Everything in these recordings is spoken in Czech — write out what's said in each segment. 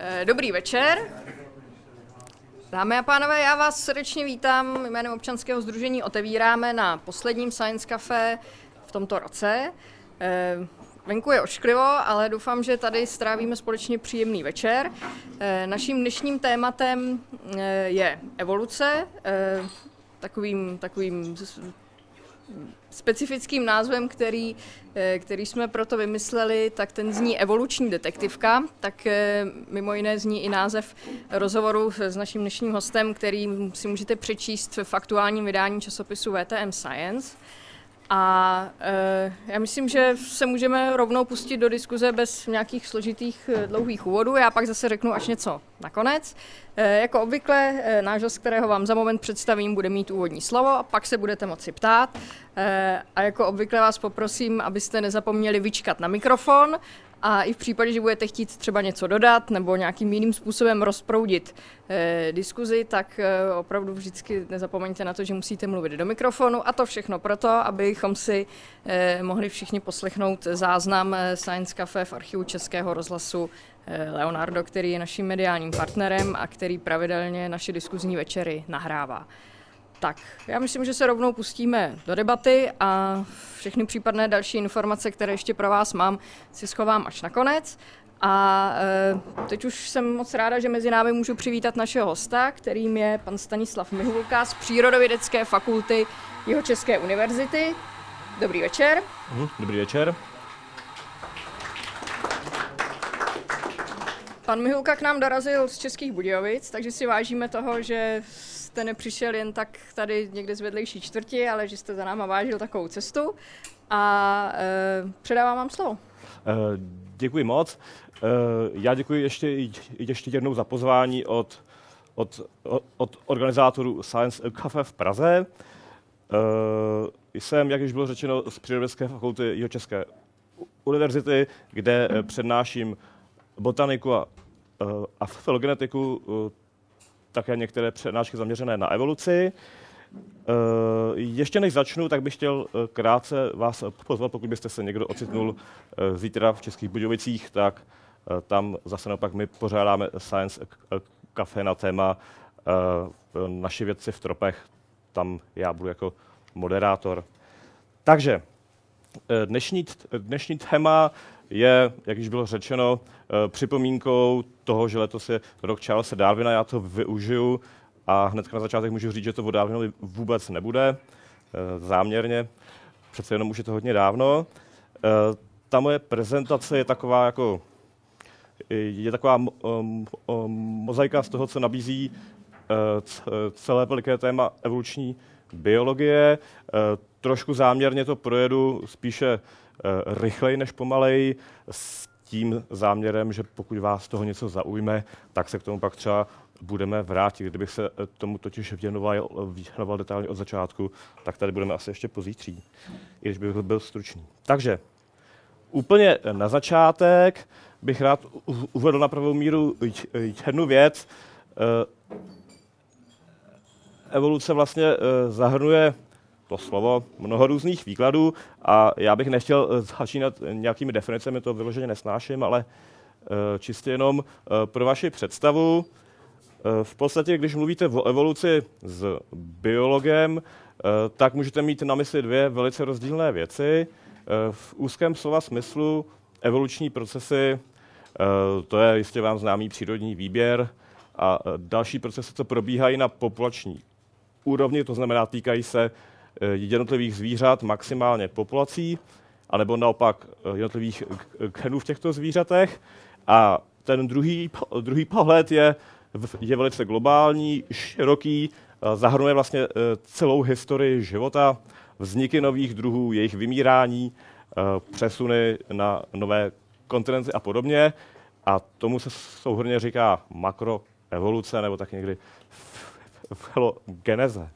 Eh, dobrý večer. Dámy a pánové, já vás srdečně vítám jménem občanského združení Otevíráme na posledním Science Café v tomto roce. Eh, venku je ošklivo, ale doufám, že tady strávíme společně příjemný večer. Eh, naším dnešním tématem je evoluce, takovým, takovým specifickým názvem, který, eh, který jsme proto vymysleli, tak ten zní evoluční detektivka, tak eh, mimo jiné zní i název rozhovoru s naším dnešním hostem, který si můžete přečíst v aktuálním vydání časopisu VTM Science. A e, já myslím, že se můžeme rovnou pustit do diskuze bez nějakých složitých e, dlouhých úvodů. Já pak zase řeknu až něco nakonec. E, jako obvykle, e, náš host, kterého vám za moment představím, bude mít úvodní slovo a pak se budete moci ptát. E, a jako obvykle vás poprosím, abyste nezapomněli vyčkat na mikrofon a i v případě, že budete chtít třeba něco dodat nebo nějakým jiným způsobem rozproudit eh, diskuzi, tak eh, opravdu vždycky nezapomeňte na to, že musíte mluvit do mikrofonu a to všechno proto, abychom si eh, mohli všichni poslechnout záznam eh, Science Cafe v archivu Českého rozhlasu eh, Leonardo, který je naším mediálním partnerem a který pravidelně naše diskuzní večery nahrává. Tak, já myslím, že se rovnou pustíme do debaty a všechny případné další informace, které ještě pro vás mám, si schovám až nakonec. A e, teď už jsem moc ráda, že mezi námi můžu přivítat našeho hosta, kterým je pan Stanislav Mihulka z Přírodovědecké fakulty Jeho České univerzity. Dobrý večer. Mhm, dobrý večer. Pan Mihulka k nám dorazil z Českých Budějovic, takže si vážíme toho, že jste nepřišel jen tak tady někde z vedlejší čtvrti, ale že jste za náma vážil takovou cestu. A e, předávám vám slovo. Uh, děkuji moc. Uh, já děkuji ještě, ještě jednou za pozvání od, od, od organizátorů Science Cafe v Praze. Uh, jsem, jak již bylo řečeno, z Přírodovědské fakulty Jihočeské univerzity, kde přednáším botaniku a, a filogenetiku také některé přednášky zaměřené na evoluci. Eh, ještě než začnu, tak bych chtěl eh, krátce vás pozvat, pokud byste se někdo ocitnul eh, zítra v Českých Budějovicích, tak tam zase naopak my pořádáme Science Café na téma naši vědci v tropech. Tam já budu jako moderátor. Takže dnešní, dnešní téma je, jak již bylo řečeno, eh, připomínkou toho, že letos je rok Charlesa Darwina. Já to využiju a hned na začátek můžu říct, že to o Darwinovi vůbec nebude, eh, záměrně. Přece jenom už je to hodně dávno. Eh, ta moje prezentace je taková jako je taková mozaika z toho, co nabízí celé veliké téma evoluční biologie. Trošku záměrně to projedu spíše rychleji než pomalej, s tím záměrem, že pokud vás toho něco zaujme, tak se k tomu pak třeba budeme vrátit. Kdybych se eh, tomu totiž věnoval, věnoval detailně od začátku, tak tady budeme asi ještě pozítří, i když bych byl stručný. Takže úplně na začátek bych rád uvedl na pravou míru jednu věc. Eh, evoluce vlastně zahrnuje to slovo mnoho různých výkladů a já bych nechtěl eh, začínat nějakými definicemi, to vyloženě nesnáším, ale eh, čistě jenom eh, pro vaši představu. V podstatě, když mluvíte o evoluci s biologem, tak můžete mít na mysli dvě velice rozdílné věci. V úzkém slova smyslu evoluční procesy, to je jistě vám známý přírodní výběr a další procesy, co probíhají na populační úrovni, to znamená týkají se jednotlivých zvířat, maximálně populací, anebo naopak eh, jednotlivých genů v těchto zvířatech. A ten druhý, druhý pohled je, je velice globální, široký, eh, zahrnuje vlastně celou historii života, vzniky nových druhů, jejich vymírání, přesuny na nové kontinenty a podobně. A tomu se souhrně říká makroevoluce, nebo tak někdy filogeneze.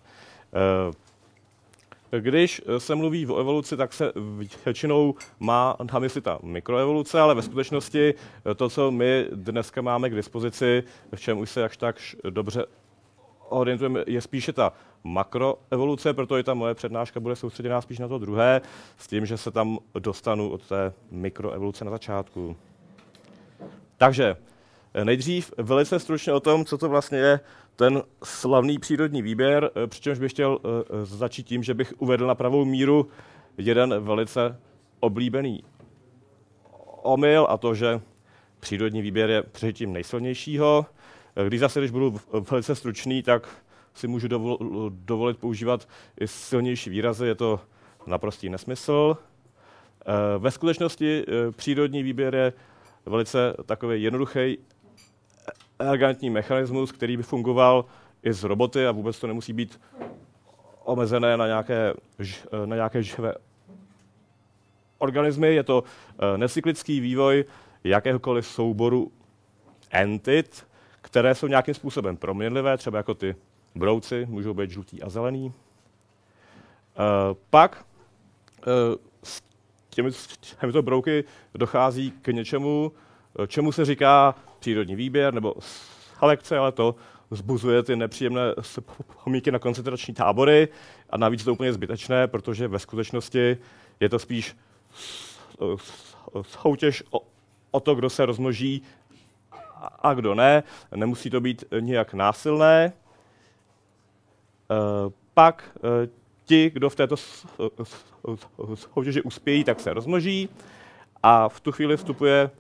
Když se mluví o evoluci, tak se většinou má na mysli ta mikroevoluce, ale ve skutečnosti to, co my dneska máme k dispozici, v čem už se jakž tak dobře orientujeme, je spíše ta makroevoluce, proto i ta moje přednáška bude soustředěná spíš na to druhé, s tím, že se tam dostanu od té mikroevoluce na začátku. Takže Nejdřív velice stručně o tom, co to vlastně je ten slavný přírodní výběr, přičemž bych chtěl začít tím, že bych uvedl na pravou míru jeden velice oblíbený omyl a to, že přírodní výběr je přežitím nejsilnějšího. Když zase, když budu velice stručný, tak si můžu dovolit používat i silnější výrazy, je to naprostý nesmysl. Eh, ve skutečnosti eh, přírodní výběr je velice takový jednoduchý, elegantní mechanismus, který by fungoval i z roboty a vůbec to nemusí být omezené na nějaké, eh, na nějaké živé organismy. Je to necyklický vývoj jakéhokoliv souboru entit, které jsou nějakým způsobem proměnlivé, třeba jako ty brouci, můžou být žlutý a zelený. Pak s těmi, brouky dochází k něčemu, čemu se říká přírodní výběr nebo selekce, ale to zbuzuje ty nepříjemné pomíky na koncentrační tábory a navíc to úplně zbytečné, protože ve skutečnosti je to spíš soutěž o, o to, kdo se rozmnoží a kdo ne. Nemusí to být nijak násilné. E, pak e, ti, kdo v této soutěži uspějí, tak se rozmnoží a v tu chvíli vstupuje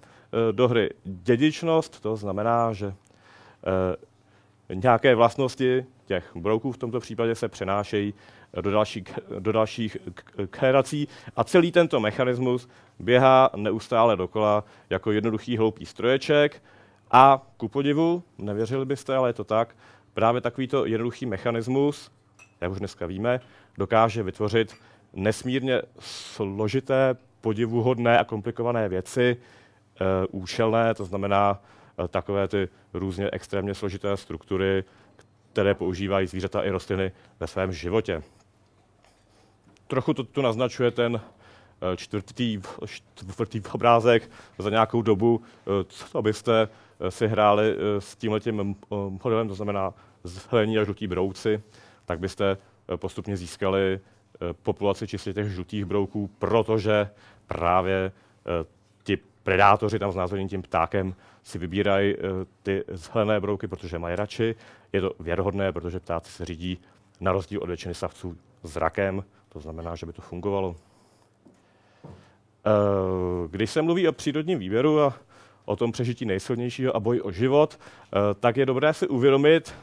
do hry dědičnost, to znamená, že eh, nějaké vlastnosti těch brouků v tomto případě se přenášejí do, další, do dalších generací a celý tento mechanismus běhá neustále dokola jako jednoduchý hloupý stroječek a ku podivu, nevěřili byste, ale je to tak, právě takovýto jednoduchý mechanismus, jak už dneska víme, dokáže vytvořit nesmírně složité, podivuhodné a komplikované věci, účelné, to znamená e, takové ty různě extrémně složité struktury, které používají zvířata i rostliny ve svém životě. Trochu to tu naznačuje ten e, čtvrtý, čtvrtý obrázek za nějakou dobu, co byste si hráli s tímhletím modelem, to znamená zelení a žlutí brouci, tak byste postupně získali eh, populaci čistě těch žlutých brouků, protože právě eh, predátoři tam znázornění tím ptákem si vybírají eh, ty zelené brouky, protože mají radši. Je to věrohodné, protože ptáci se řídí na rozdíl od většiny savců zrakem, to znamená, že by to fungovalo. Když se mluví o přírodním výběru a o tom přežití nejsilnějšího a boji o život, tak je dobré si uvědomit,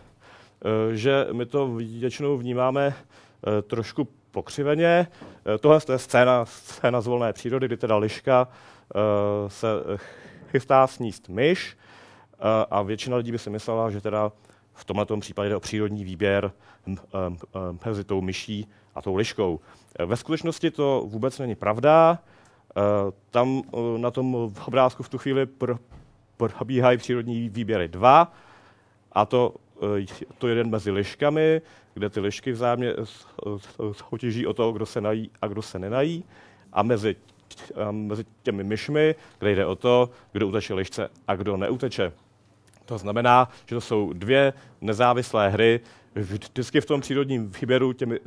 Eh, že my to většinou vnímáme eh, trošku pokřiveně. Eh, tohle je scéna, scéna z volné přírody, kdy teda liška se chystá sníst myš a většina lidí by si myslela, že teda v tomto případě jde o přírodní výběr mezi tou myší a tou liškou. Ve skutečnosti to vůbec není pravda. Tam na tom obrázku v tu chvíli probíhají přírodní výběry dva, a to Eh, to jeden mezi liškami, kde ty lišky vzájemně soutěží o to, kdo se nají a kdo se nenají. A mezi, mezi těmi myšmi, kde jde o to, kdo uteče lišce a kdo neuteče. To znamená, že to jsou dvě nezávislé hry. Vždycky v tom přírodním výběru těmi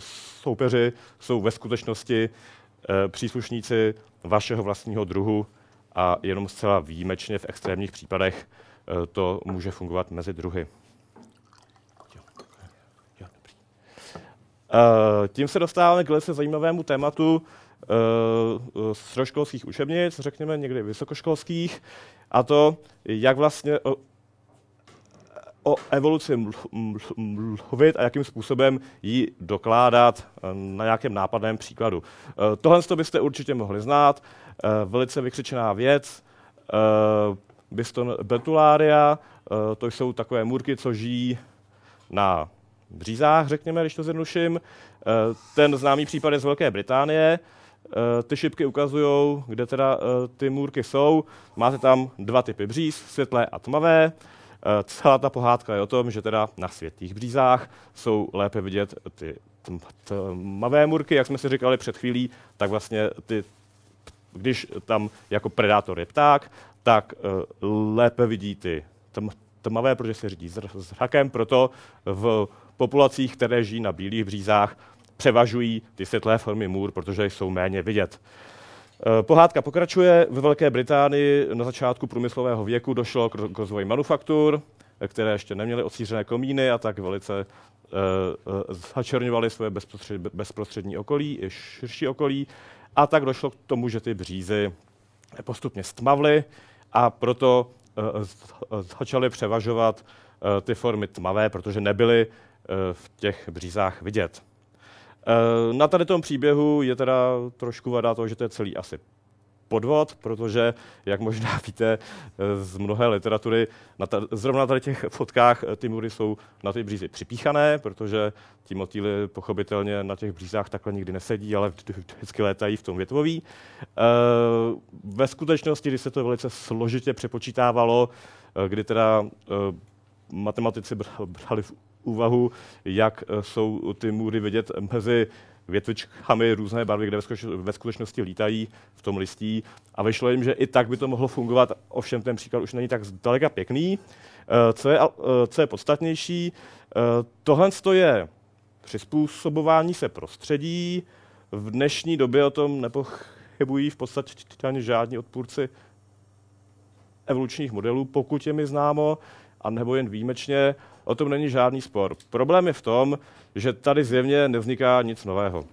soupeři jsou ve skutečnosti e, příslušníci vašeho vlastního druhu a jenom zcela výjimečně v extrémních případech e, to může fungovat mezi druhy. Eh, tím se dostáváme k velice zajímavému tématu středoškolských učebnic, řekněme někdy vysokoškolských, a to, jak vlastně o, o evoluci mluvit a jakým způsobem ji dokládat na nějakém nápadném příkladu. Uh, tohle byste určitě mohli znát, velice vykřičená věc, Biston betularia, to jsou takové můrky, co žijí na břízách, řekněme, když to zjednuším. Eh, ten známý případ je z Velké Británie. Eh, ty šipky ukazují, kde teda eh, ty můrky jsou. Máte tam dva typy bříz, světlé a tmavé. Celá ta pohádka je o tom, že teda na světlých břízách jsou lépe vidět ty tmavé můrky, jak jsme si říkali před chvílí, tak vlastně ty, když tam jako predátor je pták, tak lépe vidí ty tmavé, protože se řídí zrakem, proto v populacích, které žijí na bílých břízách, převažují ty světlé formy můr, protože jsou méně vidět. Pohádka pokračuje. Ve Velké Británii na začátku průmyslového věku došlo k rozvoji manufaktur, které ještě neměly osířené komíny a tak velice začerňovaly svoje bezprostřední okolí i širší okolí. A tak došlo k tomu, že ty břízy postupně stmavly a proto začaly převažovat ty formy tmavé, protože nebyly v těch břízách vidět. Eh, na tady tom příběhu je teda trošku vada to, že to je celý asi podvod, protože, jak možná víte eh, z mnohé literatury, na ta, zrovna tady těch fotkách eh, ty mury jsou na ty břízy připíchané, protože ti motýly pochopitelně na těch břízách takhle nikdy nesedí, ale vždycky létají v tom větvoví. Ve skutečnosti, když se to velice složitě přepočítávalo, kdy teda matematici brali v úvahu, jak eh, jsou ty můry vidět mezi větvičkami různé barvy, kde ve skutečnosti lítají v tom listí a vyšlo jim, že i tak by to mohlo fungovat, ovšem ten příklad už není tak zdaleka pěkný. Eh, co je, eh, co je podstatnější, tohle je přizpůsobování se prostředí. V dnešní době o tom nepochybují v podstatě žádní odpůrci evolučních modelů, pokud je mi známo, a nebo jen výjimečně. O tom není žádný spor. Problém je v tom, že tady zjevně nevzniká nic nového.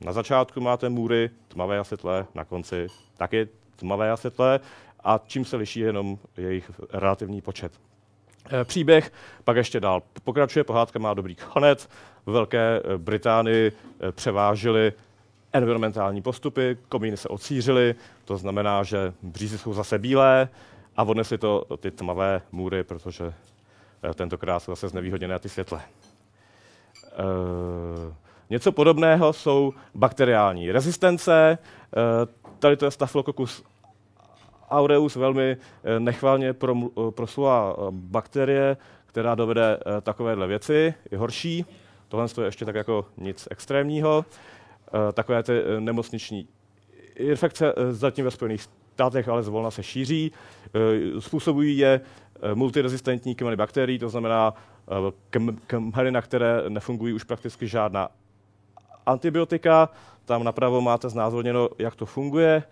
Na začátku máte můry tmavé a světlé, na konci taky tmavé a světlé a čím se liší jenom jejich relativní počet. Eh, příběh pak ještě dál pokračuje, pohádka má dobrý konec. V Velké eh, Británii eh, převážily environmentální postupy, komíny se odsířily, to znamená, že břízy jsou zase bílé a odnesli to ty tmavé můry, protože tentokrát jsou zase znevýhodněné ty světle. Eh, něco podobného jsou bakteriální rezistence. Eh, tady to je Staphylococcus aureus, velmi nechvalně proslula bakterie, která dovede takovéhle věci, je horší. Tohle je ještě tak jako nic extrémního. Takové ty nemocniční infekce zatím ve Spojených státech ale zvolna se šíří. Způsobují je Eh, multirezistentní kmeny bakterií, to znamená eh, kmeny, na které nefungují už prakticky žádná antibiotika. Tam napravo máte znázorněno, jak to funguje.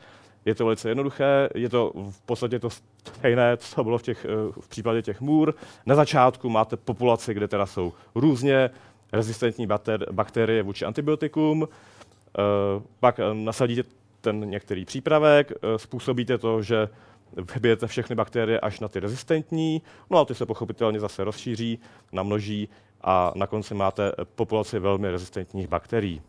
Je to velice jednoduché, je to v podstatě to stejné, co bylo v, těch, eh, v případě těch můr. Na začátku máte populaci, kde teda jsou různě rezistentní bakterie vůči antibiotikům, pak nasadíte ten některý přípravek, způsobíte to, že vybijete všechny bakterie až na ty rezistentní, no a ty se pochopitelně zase rozšíří, namnoží a na konci máte populaci velmi rezistentních bakterií.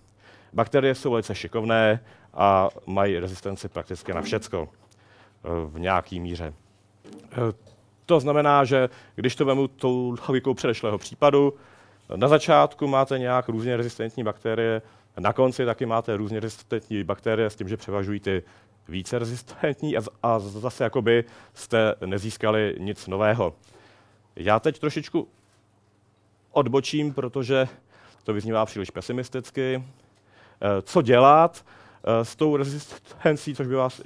Bakterie jsou velice šikovné a mají rezistenci prakticky na všecko eh, v nějaký míře. Eh, to znamená, že když to vemu tou logikou předešlého případu, na začátku máte nějak různě rezistentní bakterie, na konci taky máte různě rezistentní bakterie s tím, že převažují ty více rezistentní a, a zase jakoby jste nezískali nic nového. Já teď trošičku odbočím, protože to vyznívá příliš pesimisticky. Eh, co dělat eh, s tou rezistencí, což by vás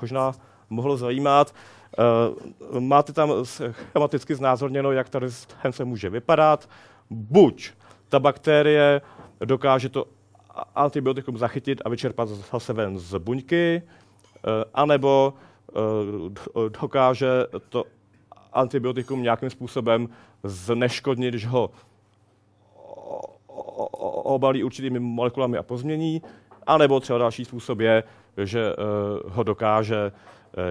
možná mohlo zajímat. Eh, máte tam schematicky znázorněno, jak ta rezistence může vypadat. Buď ta bakterie dokáže to antibiotikum zachytit a vyčerpat zase ven z buňky, Eh, anebo eh, dokáže to antibiotikum nějakým způsobem zneškodnit, když ho obalí určitými molekulami a pozmění, anebo třeba další způsob je, že eh, ho dokáže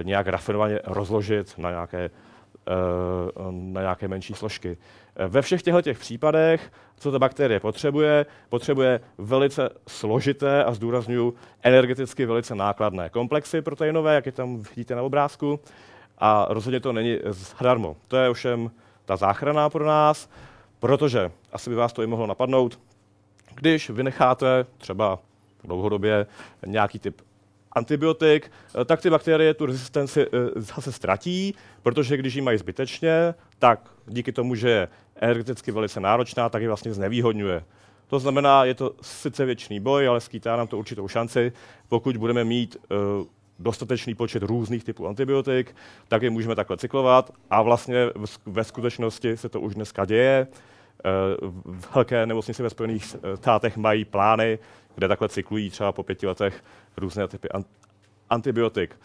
nějak rafinovaně rozložit na nějaké na nějaké menší složky. Ve všech těchto těch případech, co ta bakterie potřebuje, potřebuje velice složité a zdůraznuju energeticky velice nákladné komplexy proteinové, jak je tam vidíte na obrázku, a rozhodně to není zadarmo. To je ovšem ta záchrana pro nás, protože asi by vás to i mohlo napadnout, když vynecháte třeba dlouhodobě nějaký typ antibiotik, eh, tak ty bakterie tu rezistenci eh, zase ztratí, protože když ji mají zbytečně, tak díky tomu, že je energeticky velice náročná, tak ji vlastně znevýhodňuje. To znamená, je to sice věčný boj, ale skýtá nám to určitou šanci. Pokud budeme mít uh, dostatečný počet různých typů antibiotik, tak je můžeme takhle cyklovat a vlastně ve skutečnosti se to už dneska děje. Velké nemocnice ve Spojených státech mají plány, kde takhle cyklují třeba po pěti letech různé typy antibiotik.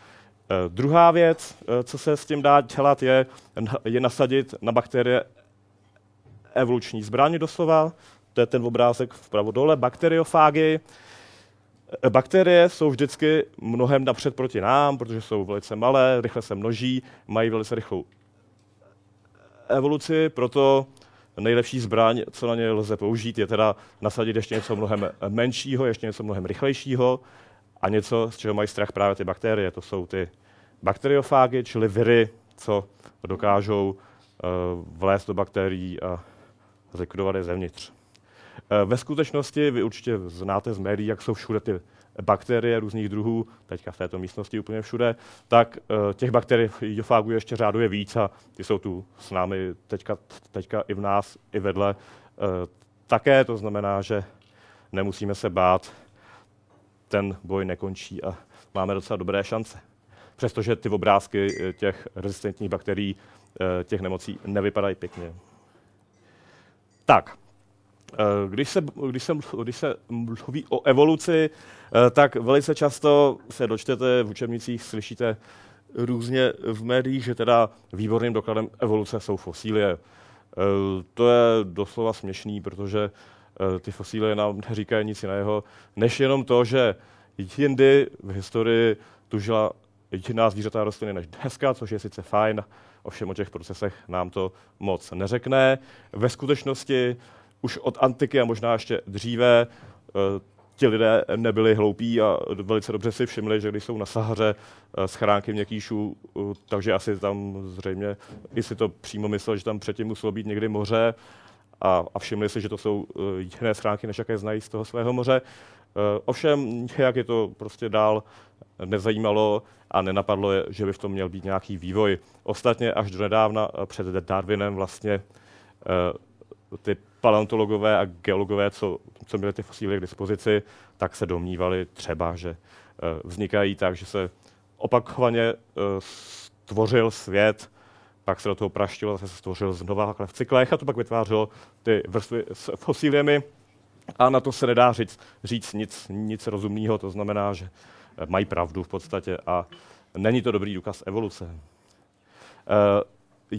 Druhá věc, co se s tím dá dělat, je, je nasadit na bakterie evoluční zbraň doslova. To je ten obrázek vpravo dole, bakteriofágy. Bakterie jsou vždycky mnohem napřed proti nám, protože jsou velice malé, rychle se množí, mají velice rychlou evoluci, proto nejlepší zbraň, co na ně lze použít, je teda nasadit ještě něco mnohem menšího, ještě něco mnohem rychlejšího a něco, z čeho mají strach právě ty bakterie. To jsou ty bakteriofágy, čili viry, co dokážou uh, vlézt do bakterií a zlikvidovat je zevnitř. Uh, ve skutečnosti vy určitě znáte z médií, jak jsou všude ty bakterie různých druhů, teďka v této místnosti úplně všude, tak uh, těch bakteriofágů je ještě řáduje víc a ty jsou tu s námi teďka, teďka i v nás, i vedle také. To znamená, že nemusíme se bát, ten boj nekončí a máme docela dobré šance. Přestože ty obrázky eh, těch rezistentních bakterií, těch nemocí nevypadají pěkně. Tak, Eh, když se, když, se, když se mluví o evoluci, eh, tak velice často se dočtete v učebnicích, slyšíte různě v médiích, že teda výborným dokladem evoluce jsou fosílie. Eh, to je doslova směšný, protože ty fosílie nám neříkají nic jiného, než jenom to, že jindy v historii tužila jiná zvířata a rostliny než dneska, což je sice fajn, ovšem o těch procesech nám to moc neřekne. Ve skutečnosti už od antiky a možná ještě dříve eh, ti lidé nebyli hloupí a velice dobře si všimli, že když jsou na Sahaře eh, schránky eh, takže asi tam zřejmě, i si to přímo myslel, že tam předtím muselo být někdy moře a, a všimli si, že to jsou jiné schránky, než jaké znají z toho svého moře. Ovšem, jak je to prostě dál nezajímalo a nenapadlo je, že by v tom měl být nějaký vývoj. Ostatně až do nedávna před Darwinem vlastně ty paleontologové a geologové, co, co měli ty fosíly k dispozici, tak se domnívali třeba, že vznikají tak, že se opakovaně stvořil svět, pak se do toho praštilo, zase se stvořil znova v cyklech a to pak vytvářelo ty vrstvy s fosíliemi a na to se nedá říct, říct nic, nic rozumného, to znamená, že eh, mají pravdu v podstatě a není to dobrý důkaz evoluce. Uh,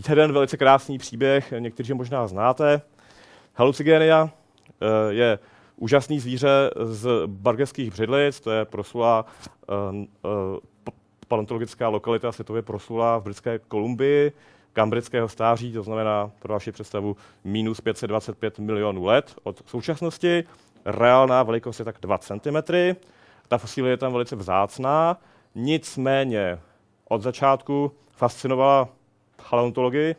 jeden velice krásný příběh, někteří možná znáte, Halucigenia eh, je úžasný zvíře z bargeských břidlic, to je proslulá uh, uh, paleontologická lokalita, světově proslulá v britské Kolumbii, kambrického stáří, to znamená pro vaši představu minus 525 milionů let od současnosti. Reálná velikost je tak 2 cm. Ta fosílie je tam velice vzácná, nicméně od začátku fascinovala paleontologii,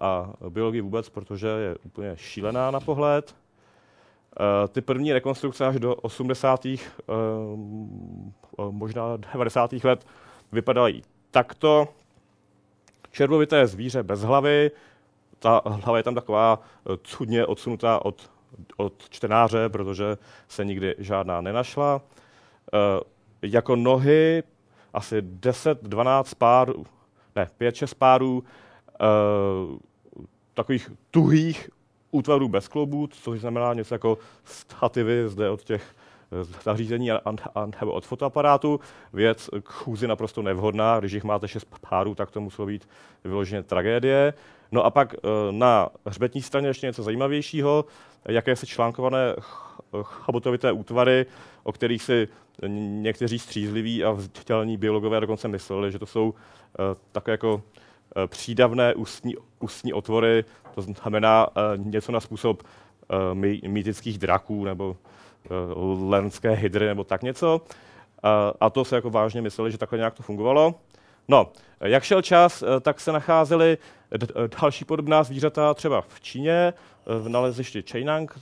a biologii vůbec, protože je úplně šílená na pohled. Uh, ty první rekonstrukce až do 80. Uh, eh, možná 90. let vypadají takto. Červovité zvíře bez hlavy, ta hlava je tam taková eh, cudně odsunutá od, od čtenáře, protože se nikdy žádná nenašla. Jako nohy asi 10-12 párů, ne, 5-6 párů takových tuhých útvarů bez kloubů, což znamená něco jako stativy zde od těch eh, zařízení a, a, nebo od fotoaparátu. Věc k chůzi naprosto nevhodná, když jich máte šest párů, tak to muselo být vyloženě tragédie. No a pak eh, na hřbetní straně ještě něco zajímavějšího, jaké se článkované chabotovité útvary, o kterých si někteří střízliví a vzdělaní biologové dokonce mysleli, že to jsou uh, takové jako Eh, přídavné ústní, ústní otvory, to znamená uh, něco na způsob my, mýtických draků nebo lenské hydry nebo tak něco. A to se jako vážně mysleli, že takhle nějak to fungovalo. No, jak šel čas, tak se nacházely další podobná zvířata třeba v Číně, v nalezišti Chainang,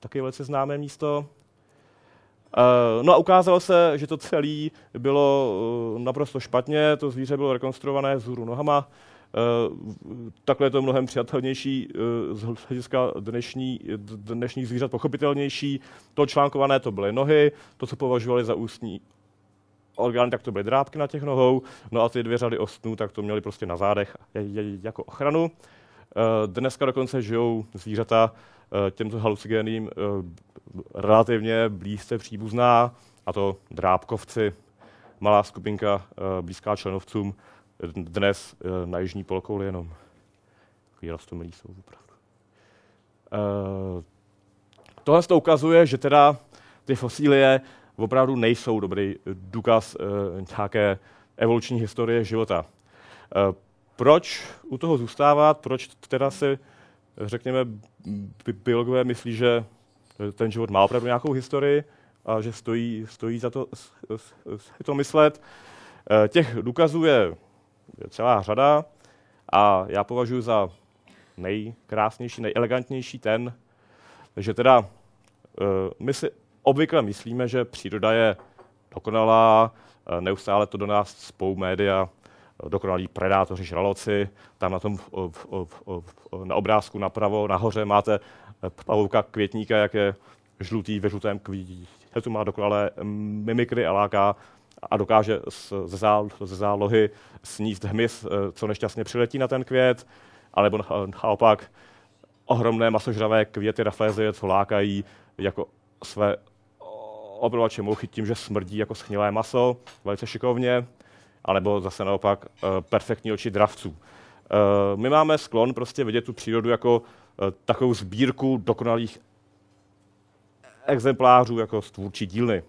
taky velice známé místo. No a ukázalo se, že to celé bylo naprosto špatně, to zvíře bylo rekonstruované vzhůru nohama, Eh, takhle je to mnohem přijatelnější eh, z hlediska dnešní, dnešních zvířat pochopitelnější. To článkované to byly nohy, to, co považovali za ústní orgány, tak to byly drápky na těch nohou, no a ty dvě řady ostnů, tak to měli prostě na zádech jako ochranu. Eh, dneska dokonce žijou zvířata těmto halucigénním relativně blízce příbuzná, a to drápkovci, malá skupinka blízká členovcům, dnes na jižní polokouli jenom. Takový rostomilí jsou opravdu. Tohle to ukazuje, že teda ty fosílie opravdu nejsou dobrý důkaz nějaké evoluční historie života. Proč u toho zůstávat? Proč teda si, řekněme, biologové myslí, že ten život má opravdu nějakou historii a že stojí, stojí za to, to myslet? Eh, těch důkazů je celá řada a já považuji za nejkrásnější, nejelegantnější ten, že teda eh, my si obvykle myslíme, že příroda je dokonalá, eh, neustále to do nás spou média, dokonalí predátoři, žraloci. Tam na tom na obrázku napravo, nahoře máte eh, pavouka květníka, jak je žlutý ve žlutém kvítu, má dokonalé mimikry a láká a dokáže ze, zál, ze zálohy sníst hmyz, eh, co nešťastně přiletí na ten květ, alebo naopak ohromné masožravé květy raflézie, co lákají jako své obrovače mouchy tím, že smrdí jako schnilé maso, velice šikovně anebo zase naopak eh, perfektní oči dravců. Eh, my máme sklon prostě vidět tu přírodu jako eh, takovou sbírku dokonalých exemplářů jako stvůrčí dílny.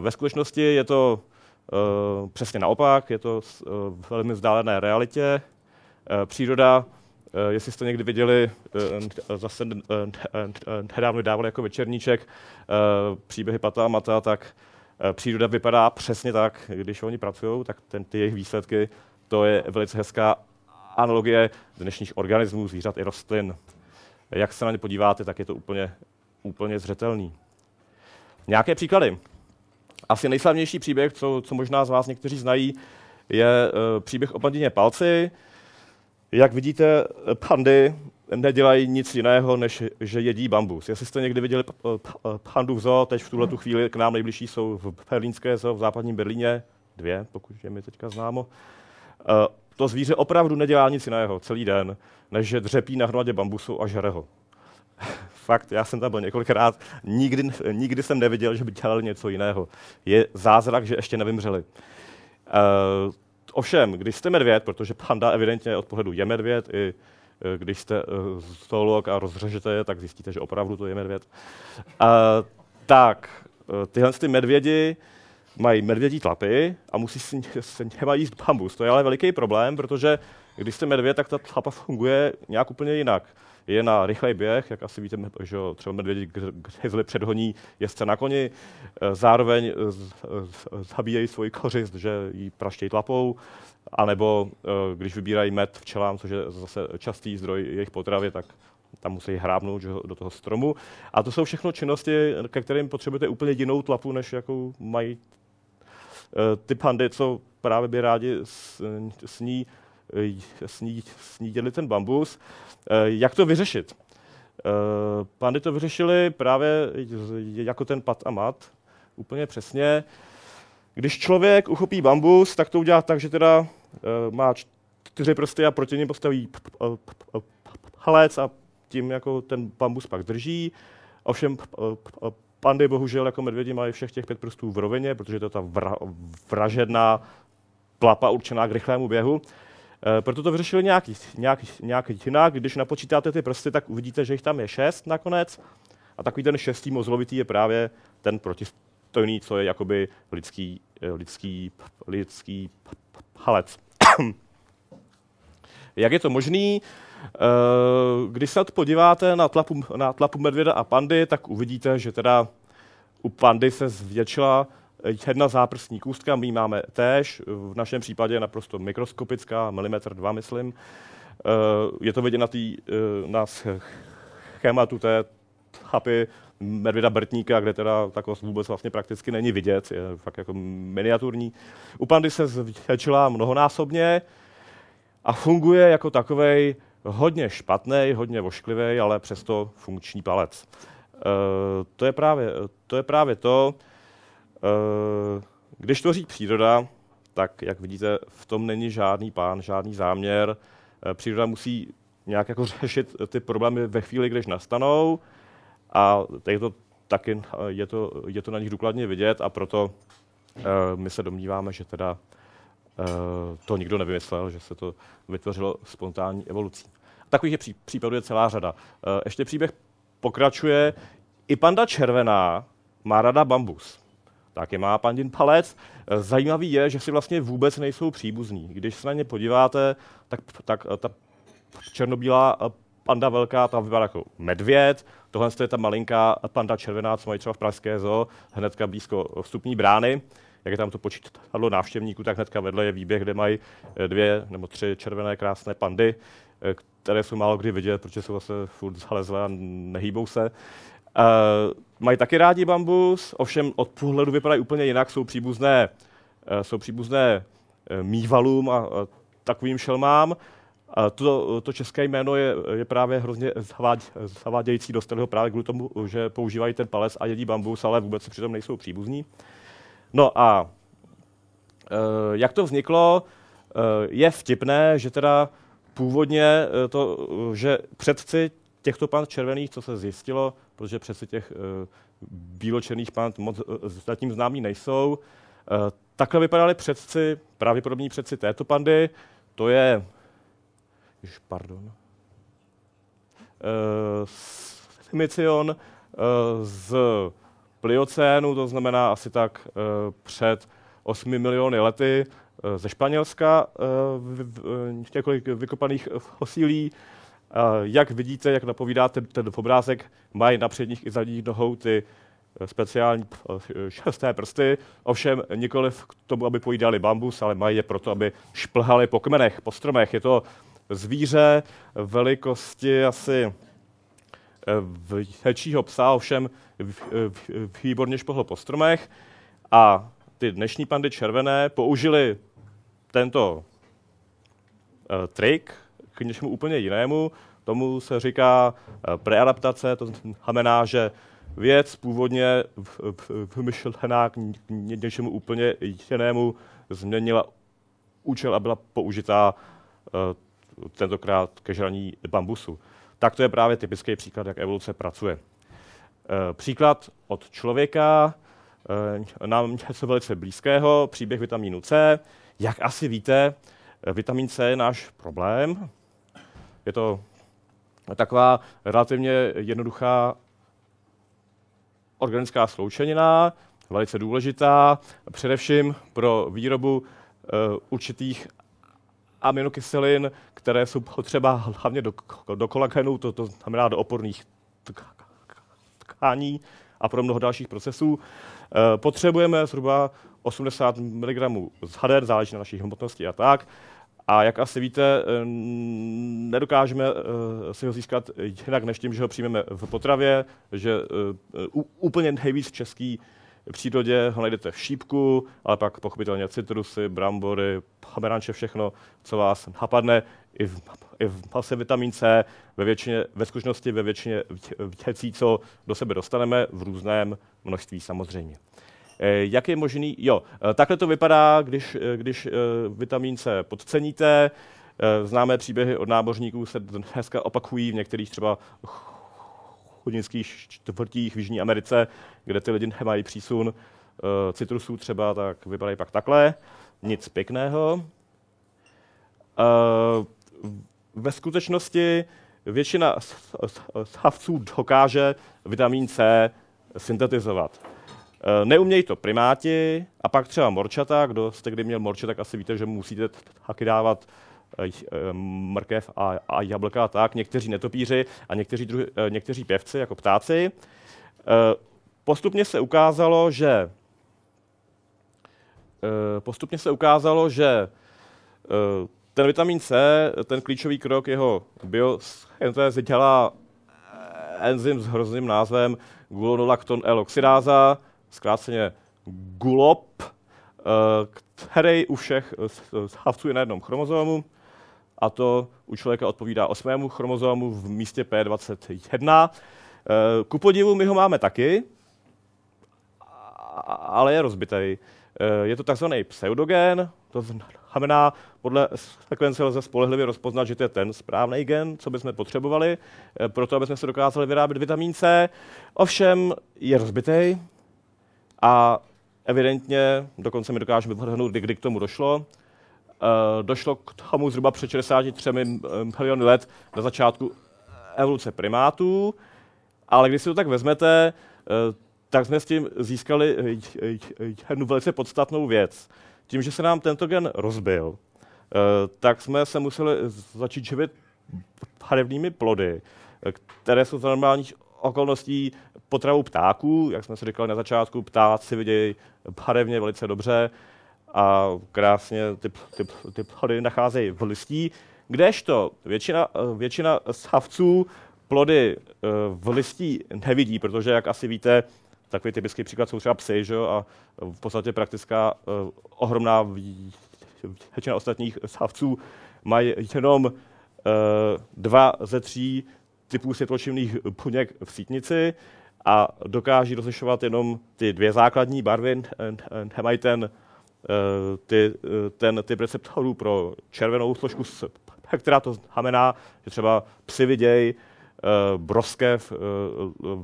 Ve skutečnosti je to přesně naopak, je to velmi vzdálené realitě. Příroda, jestli jste někdy viděli, zase nedávno dávali jako večerníček příběhy Pata a Mata, tak Eh, příroda vypadá přesně tak, když oni pracují, tak ten, ty jejich výsledky, to je velice hezká analogie dnešních organismů, zvířat i rostlin. Jak se na ně podíváte, tak je to úplně, úplně zřetelný. Nějaké příklady. Asi nejslavnější příběh, co, co možná z vás někteří znají, je uh, příběh o pandině palci. Jak vidíte, pandy nedělají nic jiného, než že jedí bambus. Jestli jste někdy viděli pandu v zoo, teď v tuhle tu chvíli k nám nejbližší jsou v berlínské zoo v západním Berlíně, dvě, pokud je mi teďka známo. Eh, to zvíře opravdu nedělá nic jiného celý den, než že dřepí na hromadě bambusu a žere ho. Fakt, já jsem tam byl několikrát, nikdy, nikdy jsem neviděl, že by dělali něco jiného. Je zázrak, že ještě nevymřeli. Uh, ovšem, když jste medvěd, protože panda evidentně od pohledu je medvěd, i Eh, když jste uh, zoolog a rozřežete je, tak zjistíte, že opravdu to je medvěd. Uh, tak, uh, tyhle ty medvědi mají medvědí tlapy a musí si, se nemají jíst bambus. To je ale veliký problém, protože když jste medvěd, tak ta tlapa funguje nějak úplně jinak. Je na rychlej běh, jak asi víte, že třeba medvědi grizzly předhoní jezdce na koni, zároveň zabíjejí svoji kořist, že ji praštějí tlapou, anebo eh, když vybírají med včelám, což je zase častý zdroj jejich potravy, tak tam musí hrábnout do toho stromu. A to jsou všechno činnosti, ke kterým potřebujete úplně jinou tlapu, než jakou mají eh, ty pandy, co právě by rádi sní, eh, sní, sníděli ten bambus. Jak to vyřešit? Pandy to vyřešili právě jako ten pat a mat, úplně přesně. Když člověk uchopí bambus, tak to udělá tak, že teda má čtyři prsty a proti něm postaví palec a tím jako ten bambus pak drží. Ovšem pandy bohužel jako medvědi mají všech těch pět prstů v rovině, protože to je ta vra, vražedná plapa určená k rychlému běhu. E, proto to vyřešili nějak, nějak, nějak jinak. Když napočítáte ty prsty, tak uvidíte, že jich tam je šest nakonec. A takový ten šestý mozlovitý je právě ten proti, důstojný, co je jakoby lidský, eh, lidský, lidský palec. Jak je to možný? Eh, když se podíváte na tlapu, na tlapu medvěda a pandy, tak uvidíte, že teda u pandy se zvětšila jedna záprstní kůstka, my máme též, v našem případě naprosto mikroskopická, milimetr dva, myslím. Eh, je to vidět na, tý, na schématu té chapy medvěda brtníka, kde teda takovost vůbec vlastně prakticky není vidět, je fakt jako miniaturní. U pandy se zvětšila mnohonásobně a funguje jako takovej hodně špatný, hodně vošklivý, ale přesto funkční palec. E, to, je právě, to je právě to, když tvoří příroda, tak jak vidíte, v tom není žádný plán, žádný záměr. E, příroda musí nějak jako řešit ty problémy ve chvíli, když nastanou a je to taky je to, je to na nich důkladně vidět a proto My se domníváme, že teda to nikdo nevymyslel, že se to vytvořilo spontánní evolucí. Takových je případů je celá řada. Ještě příběh pokračuje. I panda červená má rada bambus. Taky má pandin palec. Zajímavý je, že si vlastně vůbec nejsou příbuzní. Když se na ně podíváte, tak, tak ta černobílá panda velká, ta vypadá jako medvěd, tohle je ta malinká panda červená, co mají třeba v Pražské zoo, hnedka blízko vstupní brány. Jak je tam to počítadlo návštěvníků, tak hnedka vedle je výběh, kde mají dvě nebo tři červené krásné pandy, které jsou málo kdy vidět, protože jsou zase furt zalezlé a nehýbou se. Uh, mají taky rádi bambus, ovšem od pohledu vypadají úplně jinak, jsou příbuzné, uh, jsou příbuzné uh, mývalům a takovým šelmám. Uh, to, to české jméno je, je právě hrozně zavád, zavádějící, dostali ho právě kvůli tomu, že používají ten palec a jedí bambus, ale vůbec si přitom nejsou příbuzní. No a uh, jak to vzniklo, uh, je vtipné, že teda původně to, že předci těchto pand červených, co se zjistilo, protože přece těch uh, bíločerných pand moc uh, zatím známí nejsou. Uh, takhle vypadaly předci, právě podobní předci této pandy. To je, jež, pardon, Simicion z Pliocénu, to znamená asi tak před 8 miliony lety, ze Španělska několik vykopaných fosílí. Jak vidíte, jak napovídá ten, ten obrázek, mají na předních i zadních nohou ty eh, speciální eh, šesté prsty, ovšem nikoli k tomu, aby pojídali bambus, ale mají je proto, aby šplhali po kmenech, po stromech. Je to zvíře velikosti asi eh, většího psa, ovšem výborně šplhlo po stromech. A ty dnešní pandy červené použili tento trik, k něčemu úplně jinému. Tomu se říká eh, preadaptace, to znamená, že věc původně vymyšlená k něčemu úplně jinému změnila účel a byla použitá eh, tentokrát ke žraní bambusu. Tak to je právě typický příklad, jak evoluce pracuje. Eh, příklad od člověka, nám něco velice blízkého, příběh vitamínu C. Jak asi víte, vitamin C je náš problém, je to taková relativně jednoduchá organická sloučenina, velice důležitá, především pro výrobu uh, určitých aminokyselin, které jsou potřeba hlavně do, do kolagenu, to, to znamená do oporných tkání a pro mnoho dalších procesů. Uh, potřebujeme zhruba 80 mg z hader, záleží na naší hmotnosti a tak. A jak asi víte, nedokážeme eh, si ho získat jinak než tím, že ho přijmeme v potravě, že eh, úplně nejvíc v český přírodě ho najdete v šípku, ale pak pochopitelně citrusy, brambory, pomeranče, všechno, co vás napadne, i v, i v mase vitamin C, ve, většině, ve skutečnosti ve většině věcí, co do sebe dostaneme, v různém množství samozřejmě. Eh, jak je možný? Jo, eh, takhle to vypadá, když, eh, když vitamin C podceníte. Známé příběhy od námořníků se dneska opakují v některých třeba chudinských čtvrtích v Jižní Americe, kde ty lidi nemají přísun citrusů třeba, tak vypadají pak takhle. Nic pěkného. Ve skutečnosti většina savců dokáže vitamin C syntetizovat. Eh, neumějí to primáti a pak třeba morčata. Kdo jste kdy měl morče, tak asi víte, že musíte taky dávat eh, eh, mrkev a, a jablka a tak. Někteří netopíři a někteří, druhy, někteří pěvci jako ptáci. Postupně se ukázalo, že postupně se ukázalo, že ten vitamin C, ten klíčový krok jeho biosyntézy dělá enzym s hrozným názvem gulonolacton L-oxidáza, zkráceně GULOP, eh, který u všech havců je na jednom chromozomu, a to u člověka odpovídá osmému chromozomu v místě P21. Eh, ku podivu my ho máme taky, ale je rozbitý. Eh, je to takzvaný pseudogen, to znamená, podle sekvence lze spolehlivě rozpoznat, že to je ten správný gen, co bychom potřebovali, proto aby jsme se dokázali vyrábět vitamin C. Ovšem je rozbitý, a evidentně, dokonce mi dokážeme vyhlednout, kdy, kdy k tomu došlo. Uh, došlo k tomu zhruba před 63 miliony let na začátku evoluce primátů, ale když si to tak vezmete, uh, tak jsme s tím získali jednu velice podstatnou věc. Tím, že se nám tento gen rozbil, tak jsme se museli začít živit barevnými plody, které jsou za normálních okolností potravou ptáků, jak jsme si říkali na začátku, ptáci vidějí barevně velice dobře a krásně ty, ty, ty plody nacházejí v listí, kdežto většina, většina savců plody eh, v listí nevidí, protože, jak asi víte, takový typický příklad jsou třeba psy, že? a v podstatě praktická uh, ohromná většina ostatních savců mají jenom uh, dva ze tří typů světločivných buněk v sítnici a dokáží rozlišovat jenom ty dvě základní barvy, nemají ten, eh, ty, eh, ten typ receptorů pro červenou složku která to znamená, že třeba psy vidějí eh, broskev,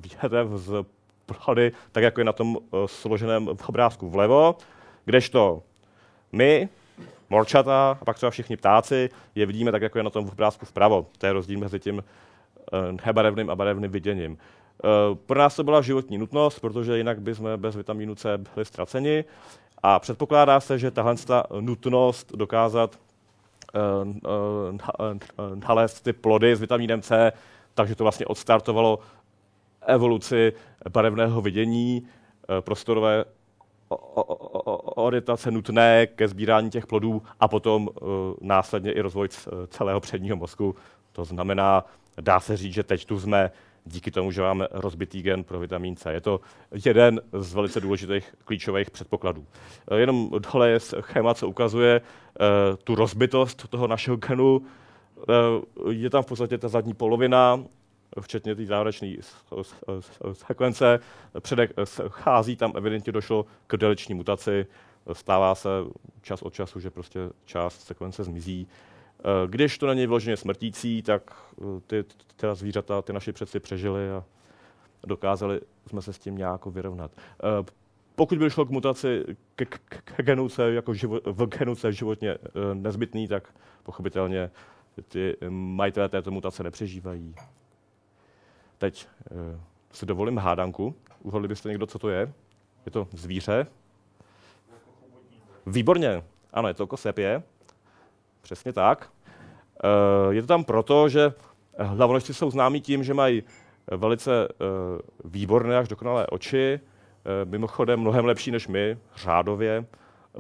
větev z plody, tak jako je na tom složeném obrázku vlevo, kdežto my, morčata a pak třeba všichni ptáci, je vidíme tak, jako je na tom obrázku vpravo. To je rozdíl mezi tím nebarevným a barevným viděním. Eh, pro nás to byla životní nutnost, protože jinak bychom bez vitamínu C byli ztraceni. A předpokládá se, že tahle nutnost dokázat eh, eh, nalézt ty plody s vitamínem C, takže to vlastně odstartovalo evoluci barevného vidění, prostorové orientace nutné ke sbírání těch plodů a potom následně i rozvoj celého předního mozku. To znamená, dá se říct, že teď tu jsme díky tomu, že máme rozbitý gen pro vitamin C. Je to jeden z velice důležitých klíčových předpokladů. Eh, jenom dole je schéma, co ukazuje uh, tu rozbitost toho našeho genu. Uh, je tam v podstatě ta zadní polovina, včetně té závěrečné sekvence. Předek chází, tam evidentně došlo k deliční mutaci. Stává se čas od času, že prostě část sekvence zmizí. Eh, když to není vloženě smrtící, tak eh, ty teda zvířata, ty naši předci přežili a dokázali jsme se s tím nějak vyrovnat. Eh, pokud by šlo k mutaci k, k, k genuce, jako živo, v genuce životně nezbytný, tak pochopitelně ty majitelé této mutace nepřežívají. Teď si dovolím hádanku. Uhodli byste někdo, co to je? Je to zvíře? Výborně. Ano, je to kosepě. Přesně tak. Eh, je to tam proto, že hlavonožci jsou známí tím, že mají velice eh, výborné až dokonalé oči, eh, mimochodem mnohem lepší než my, řádově.